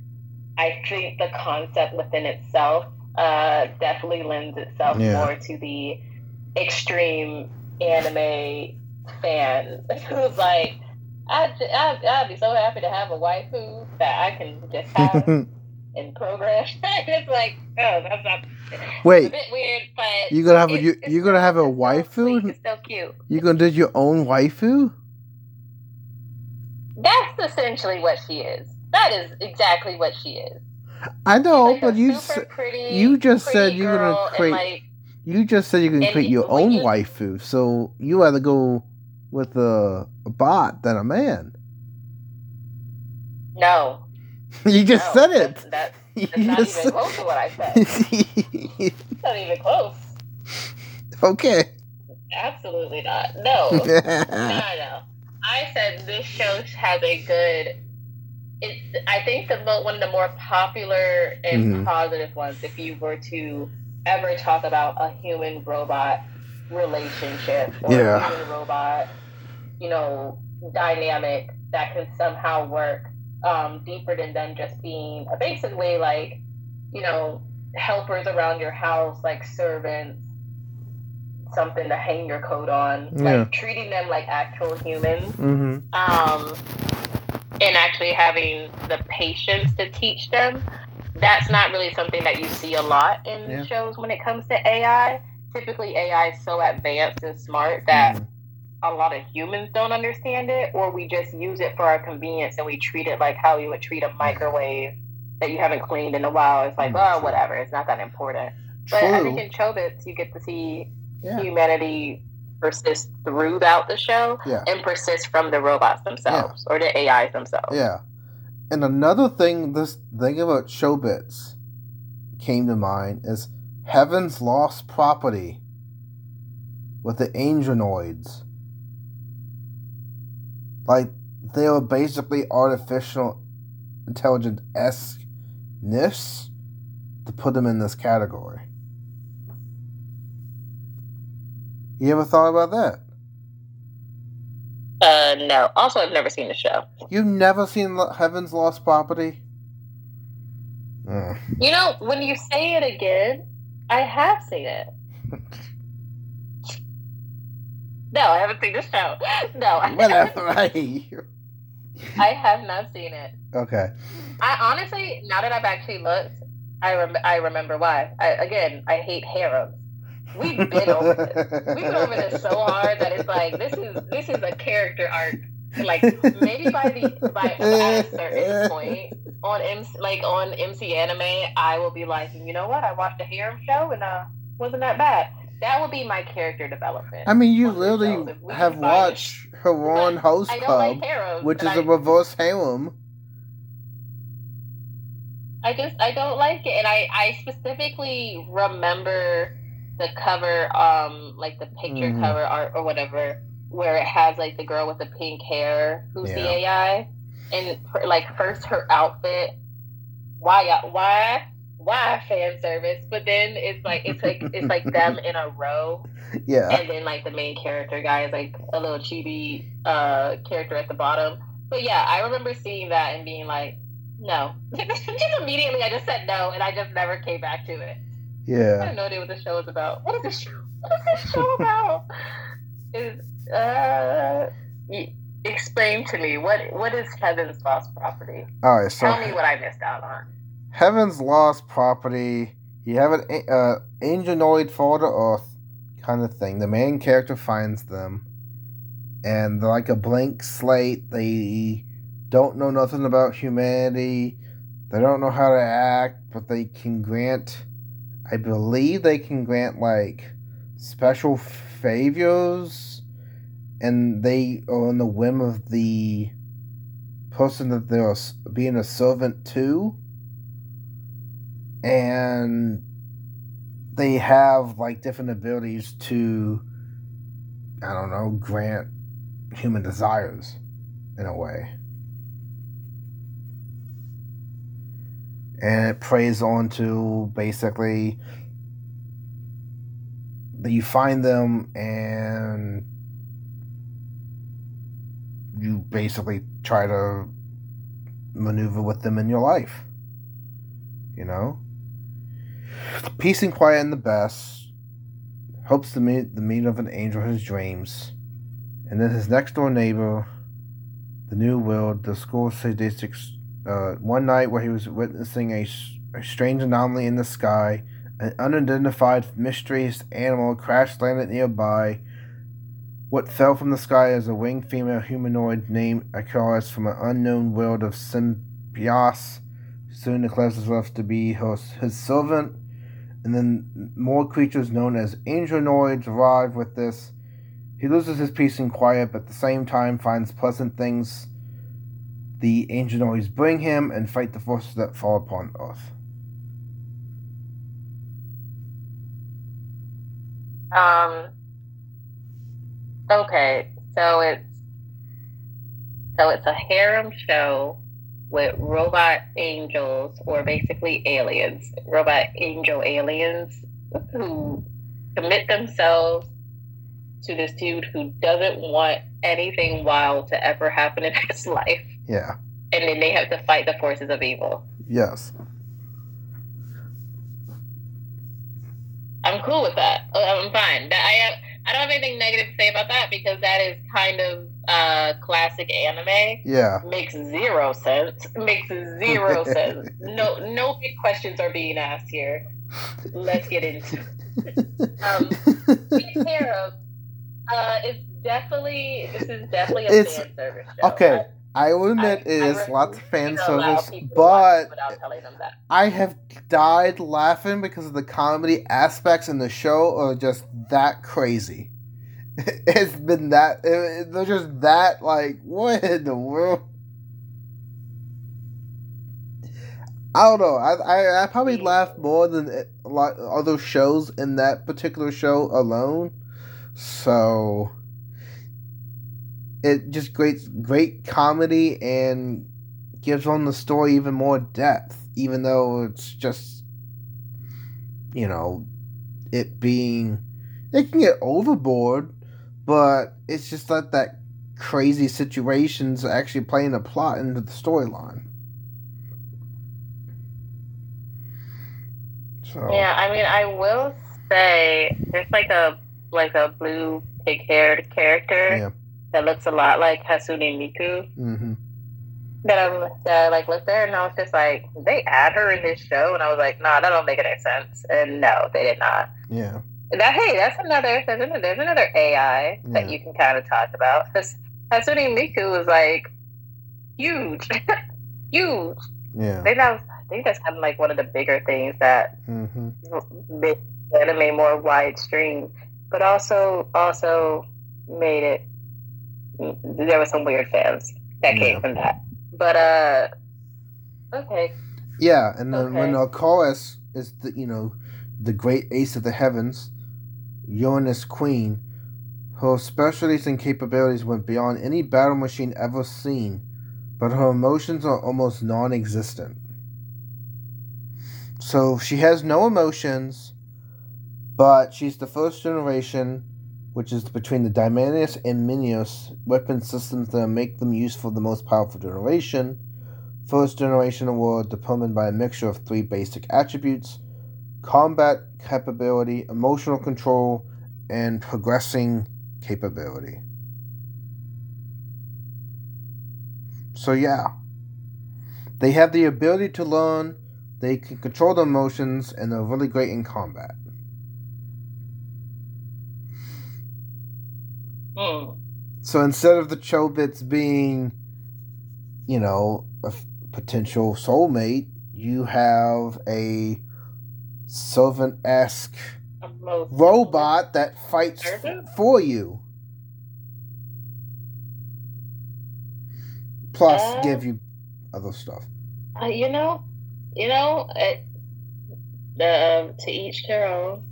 I think the concept within itself uh, definitely lends itself Yeah. more to the extreme anime fan who's like, I'd, I'd, I'd be so happy to have a waifu that I can just have in program. it's like, oh, that's not a Wait, bit weird, but you gonna have a you you gonna have a waifu? sweet, It's still cute. You're gonna do your own waifu? That's essentially what she is. That is exactly what she is. I know, Like but you s- pretty, you just said you're gonna create- like, you just said you can create your own you- waifu, so you either go with a, a bot than a man. no, you just no, said it. That's, that's, not just even close to what I said. said- not even close. okay. Absolutely not. No. no, no. I said this show has a good. It's. I think the mo- one of the more popular and Mhm. positive ones. If you were to ever talk about a human robot relationship or Yeah. a human robot, you know, dynamic that can somehow work um, deeper than them just being basically like, you know, helpers around your house, like servants, something to hang your coat on, Yeah. like treating them like actual humans, hmm um, and actually having the patience to teach them. That's not really something that you see a lot in Yeah. shows when it comes to AI. Typically, AI is so advanced and smart that a lot of humans don't understand it, or we just use it for our convenience and we treat it like how you would treat a microwave that you haven't cleaned in a while. It's like, Mm, oh, whatever, it's not that important. But I think in Chobits, you get to see Yeah. humanity persists throughout the show Yeah. and persists from the robots themselves or the AIs themselves. Yeah. And another thing this thing about Chobits came to mind is Heaven's Lost Property with the Angeloids. Like they were basically artificial intelligence esque ness to put them in this category. You ever thought about that? Uh, no. Also, I've never seen the show. You've never seen Heaven's Lost Property? Mm. You know, when you say it again, I have seen it. No, I haven't seen the show. No, I Whatever. I, I have not seen it. okay. I honestly, now that I've actually looked, I rem- I remember why. I, again, I hate harems. We've been over this. We've been over this so hard that it's like this is this is a character arc. Like maybe by the by at a certain point on MC, like on MC Anime, I will be like, you know what? I watched a harem show and uh wasn't that bad. That would be my character development. I mean, you literally show. If we have can find it. watched Ouran Host I Club, like which is and a I- reverse harem. I just I don't like it, and I I specifically remember the cover, um, like the picture Mhm. cover art or whatever, where it has like the girl with the pink hair who's the AI, and like first her outfit, why why why fan service, but then it's like it's like it's like them in a row, Yeah. and then like the main character guy is like a little chibi uh character at the bottom. But yeah, I remember seeing that and being like, no. just immediately I just said no and I just never came back to it. I Yeah. have no idea what the show is about. What is this show? What is this show about? Is uh explain to me what what is Heaven's Lost Property? All right. So Tell me what I missed out on. Heaven's Lost Property. You have an uh, angeloid fall to Earth kind of thing. The main character finds them, and they're like a blank slate. They don't know nothing about humanity. They don't know how to act, but they can grant. I believe they can grant like special favors, and they are on the whim of the person that they're being a servant to. And they have like different abilities to i don't know grant human desires in a way and it preys on to basically that you find them and you basically try to maneuver with them in your life you know? Peace and quiet in the best. Hopes to meet the meet of an angel in his dreams. And then his next door neighbor the new world the school statistics uh, one night where he was witnessing a strange anomaly in the sky an unidentified mysterious animal crash landed nearby what fell from the sky is a winged female humanoid named Ikaros from an unknown world of Symbios soon declares himself to be her, his servant, and then more creatures known as angeloids arrive with this. He loses his peace and quiet, but at the same time finds pleasant things the angeloids bring him and fight the forces that fall upon Earth. Um. Okay, so it's so it's a harem show with robot angels, or basically aliens, robot angel aliens who commit themselves to this dude who doesn't want anything wild to ever happen in his life, Yeah. and then they have to fight the forces of evil. Yes. I'm cool with that. Uh, I'm fine. That I have, I don't have anything negative to say about that because that is kind of uh, classic anime. Yeah. Makes zero sense. Makes zero sense. No, no big questions are being asked here. Let's get into. it. Um, care of. Uh, it's definitely. This is definitely a It's- fan service show. okay, I will admit I- it I is lots of fan service, people to watch but it without telling them that. I have died laughing because of the comedy aspects in the show are just that crazy. It's been that it- they're just that like what in the world? I don't know. I I, I probably laughed more than a lot other shows in that particular show alone. So it just creates great comedy and gives on the story even more depth, even though it's just you know it being it can get overboard, but it's just like that crazy situations actually playing a plot into the storyline. So Yeah, I mean, I will say there's like a like a blue pig haired character Yeah. That looks a lot like Hatsune Miku. hmm That I'm that I like looked there and I was just like, they add her in this show, and I was like, nah, that don't make any sense. And no, they did not. yeah. That hey, that's another there's another, there's another AI Yeah. that you can kind of talk about. Because Hatsune Miku was like huge, huge. Yeah. I think that was, I think that's kind of like one of the bigger things that hmm made anime more widestream, but also also made it. There were some weird fans that Yeah. came from that, but uh, okay, Yeah, and then when Okay. Is the you know the great ace of the heavens, Uranus queen, her specialties and capabilities went beyond any battle machine ever seen, but her emotions are almost non-existent. So she has no emotions, but she's the first generation, which is between the Dymanius and Minius weapon systems that make them useful the most powerful generation. First generation award determined by a mixture of three basic attributes combat capability, emotional control, and progressing capability. So, yeah. They have the ability to learn, they can control their emotions, and they're really great in combat. So instead of the Chobits being, you know, a f- potential soulmate, you have a servant esque robot that fights f- for you. Plus, Uh, give you other stuff. Uh, you know, you know, it, the um, to each their own.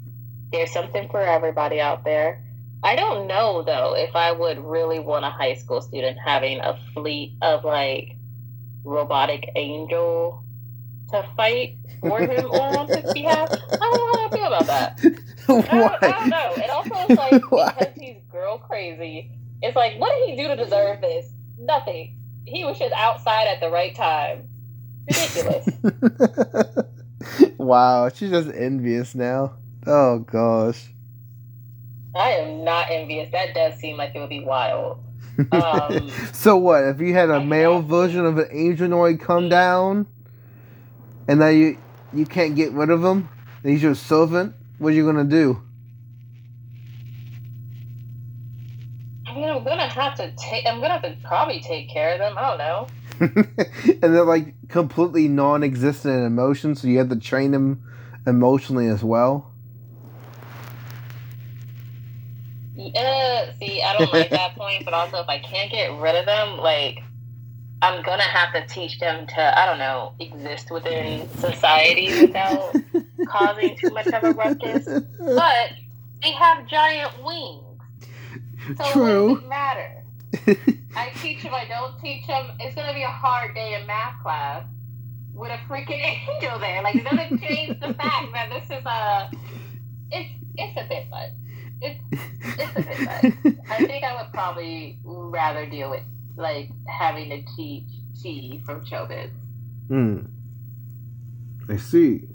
There's something for everybody out there. I don't know though if I would really want a high school student having a fleet of like robotic angel to fight for him on his behalf. I don't know how I feel about that. I don't, I don't know. It also is like Why? because he's girl crazy. It's like, what did he do to deserve this? Nothing. He was just outside at the right time. Ridiculous. wow, she's just envious now. Oh gosh. I am not envious. That does seem like it would be wild. Um, so what? If you had a I male version of an Angeloid come down, and now you you can't get rid of him, and he's your servant, what are you gonna do? I mean, I'm gonna have to take. I'm gonna have to probably take care of them. I don't know. and they're like completely non-existent in emotion, so you have to train them emotionally as well. See, I don't like that point, but also if I can't get rid of them, like I'm gonna have to teach them to, I don't know, exist within society without causing too much of a ruckus. But they have giant wings, so True. it matter? I teach them, I don't teach them. It's gonna be a hard day in math class with a freaking angel there. Like it doesn't change the fact that this is a. It's it's a bit much. It's it's a bit much. I think I would probably rather deal with like having to teach Chi from Chobits. Hmm. I see.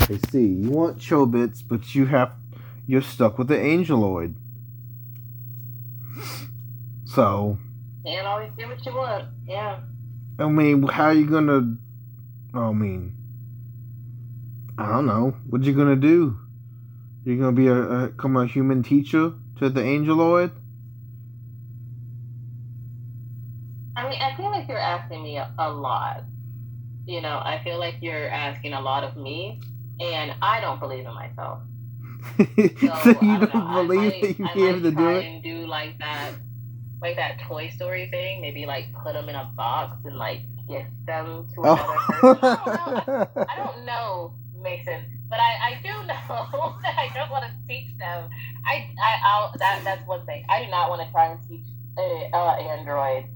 I see. You want Chobits, but you have you're stuck with the Angeloid. So, Can't always get what you want. Yeah. I mean, how you gonna? I mean, I don't know. What you gonna do? You gonna be a, a come a human teacher to the Angeloid? I mean, I feel like you're asking me a, a lot. You know, I feel like you're asking a lot of me, and I don't believe in myself. so So, you I don't I believe might- that you I be able to do try it? And do like that, like that Toy Story thing. Maybe like put them in a box and like gift them to oh. another person. I don't know. Oh. I don't know, Mason, but I, I do know that I don't want to teach them. I, I I'll, that that's one thing. I do not want to try and teach a uh, android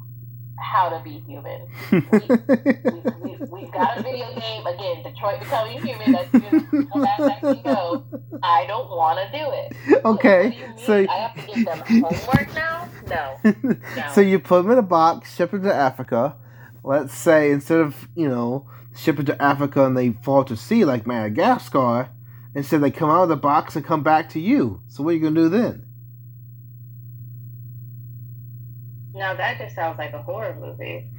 how to be human. We, we, we've got a video game again, Detroit Becoming Human. That's just how that, that can go. I don't want to do it. Okay, mean? so I have to give them homework now. No. so you put them in a box, ship them to Africa. Let's say instead of you know ship it to Africa and they fall to sea like Madagascar, instead they come out of the box and come back to you. So what are you gonna do then? Now that just sounds like a horror movie.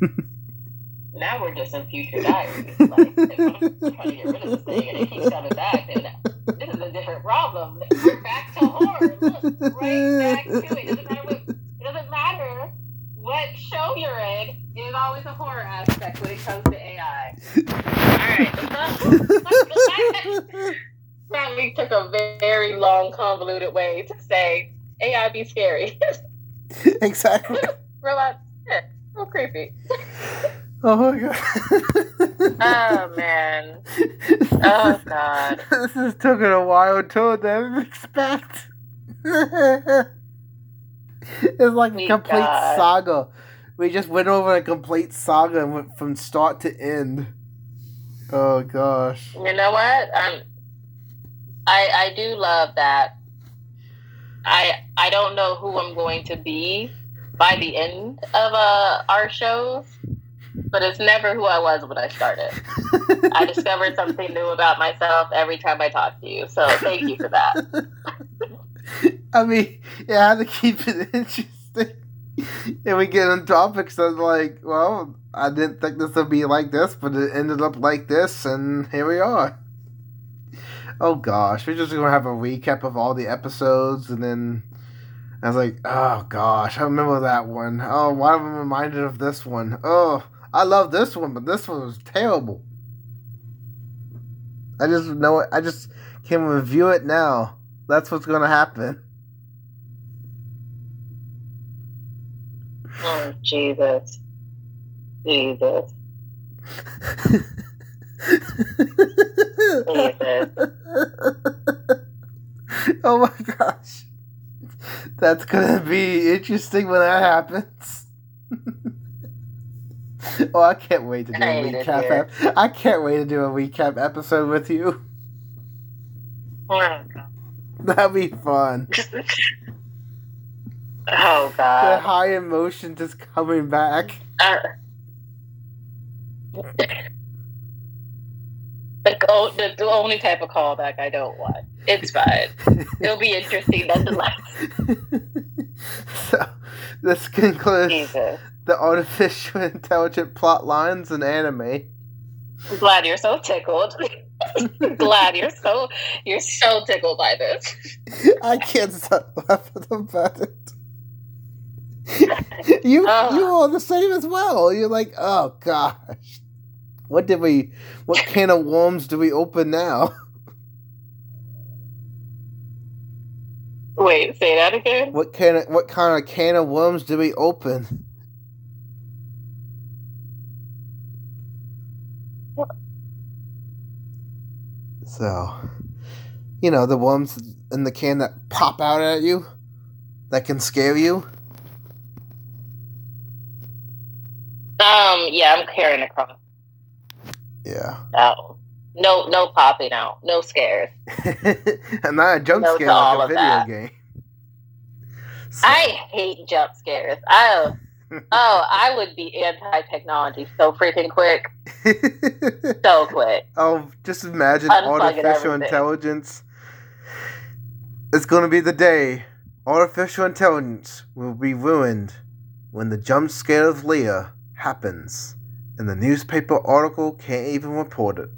Now we're just in future diaries. Like, if I'm trying to get rid of this thing and it keeps coming back, then this is a different problem. We're back to horror. Look, right back to it. It doesn't matter what, it doesn't matter what show you're in. There's always a horror aspect when it comes to AI. All right. Probably took a very long, convoluted way to say AI be scary. exactly. Robots, yeah, so creepy. Oh my god. Oh man. Oh god. This is taking a while too than I expect. it's like a complete saga. We just went over a complete saga and went from start to end. Oh gosh. You know what? Um, I I do love that. I I don't know who I'm going to be by the end of uh, our shows, but it's never who I was when I started. I discovered something new about myself every time I talk to you. So thank you for that. I mean, yeah, I had to keep it interesting. And we get on topics that's like, well, I didn't think this would be like this, but it ended up like this, and here we are. Oh gosh, we're just gonna have a recap of all the episodes, and then I was like, oh gosh, I remember that one. Oh, why am I reminded of this one? Oh, I love this one, but this one was terrible. I just know it. I just can review it now. That's what's gonna happen. Oh Jesus, Jesus. oh my gosh. That's gonna be interesting when that happens. oh, I can't wait to do a I it recap. Ep- I can't wait to do a recap episode with you. Oh That'd be fun. Oh, god. The high emotion just coming back. Uh, the, the, the only type of callback I don't want. It's fine. It'll be interesting nonetheless. so, this concludes Jesus. the artificial intelligent plot lines in anime. I'm glad you're so tickled. glad you're so you're so tickled by this. I can't stop laughing about it. you Ugh. you are the same as well. You're like, oh gosh, what did we? What can of worms do we open now? Wait, say that again. What can of, what kind of can of worms do we open? What? So, you know the worms in the can that pop out at you, that can scare you. Um, yeah, I'm carrying across. Yeah. No, no, no popping out, no scares. and not a jump No scare like a video that. game. So- I hate jump scares. Oh, oh, I would be anti-technology so freaking quick, so quick. oh, just imagine Unplugging artificial everything. intelligence. It's going to be the day artificial intelligence will be ruined when the jump scare of Leah happens and the newspaper article can't even report it.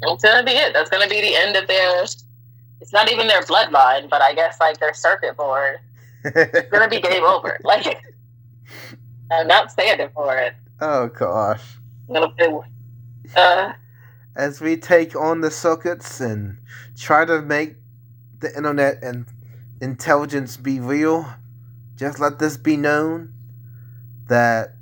That's gonna be it. That's gonna be the end of their. It's not even their bloodline, but I guess like their circuit board. It's gonna be game over. Like I'm not standing for it. oh gosh. I'm gonna be, uh, as we take on the circuits and try to make the internet and intelligence be real, just let this be known that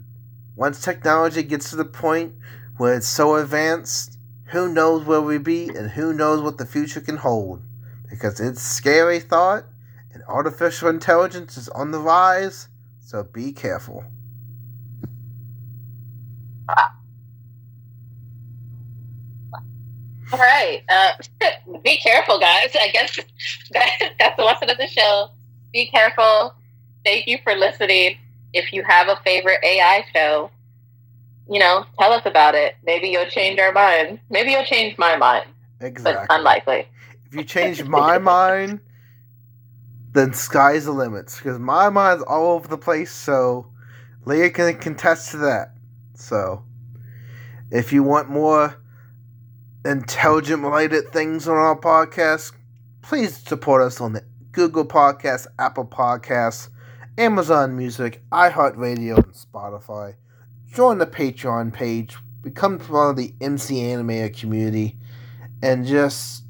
once technology gets to the point where it's so advanced, who knows where we be and who knows what the future can hold. Because it's scary thought and artificial intelligence is on the rise, so be careful. all right. Uh, be careful, guys. I guess that, that's the lesson of the show. Be careful. Thank you for listening. If you have a favorite AI show, you know, tell us about it. Maybe you'll change our mind. Maybe you'll change my mind, Exactly. but unlikely. If you change my mind, then sky's the limits. Because my mind's all over the place, so Leah can contest to that. So, if you want more intelligent related things on our podcast, please support us on the Google Podcasts, Apple Podcasts, Amazon Music, iHeartRadio, and Spotify. Join the Patreon page, become part of the MC Animator community, and just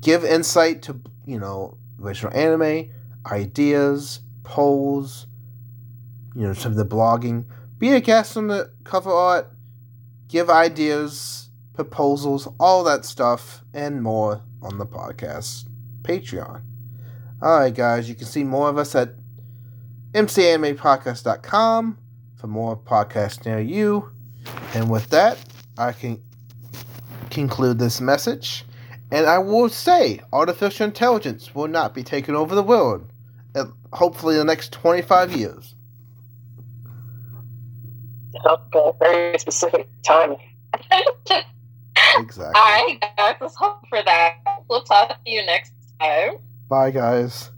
give insight to, you know, original anime, ideas, polls, you know, some of the blogging. Be a guest on the cover art, give ideas, proposals, all that stuff, and more on the podcast Patreon. Alright, guys, you can see more of us at mcanimepodcast.com for more podcasts near you. And with that, I can conclude this message. And I will say, artificial intelligence will not be taking over the world. Hopefully, in the next 25 years. Okay, very specific time. exactly. All right, guys. Let's hope for that. We'll talk to you next time. Bye, guys.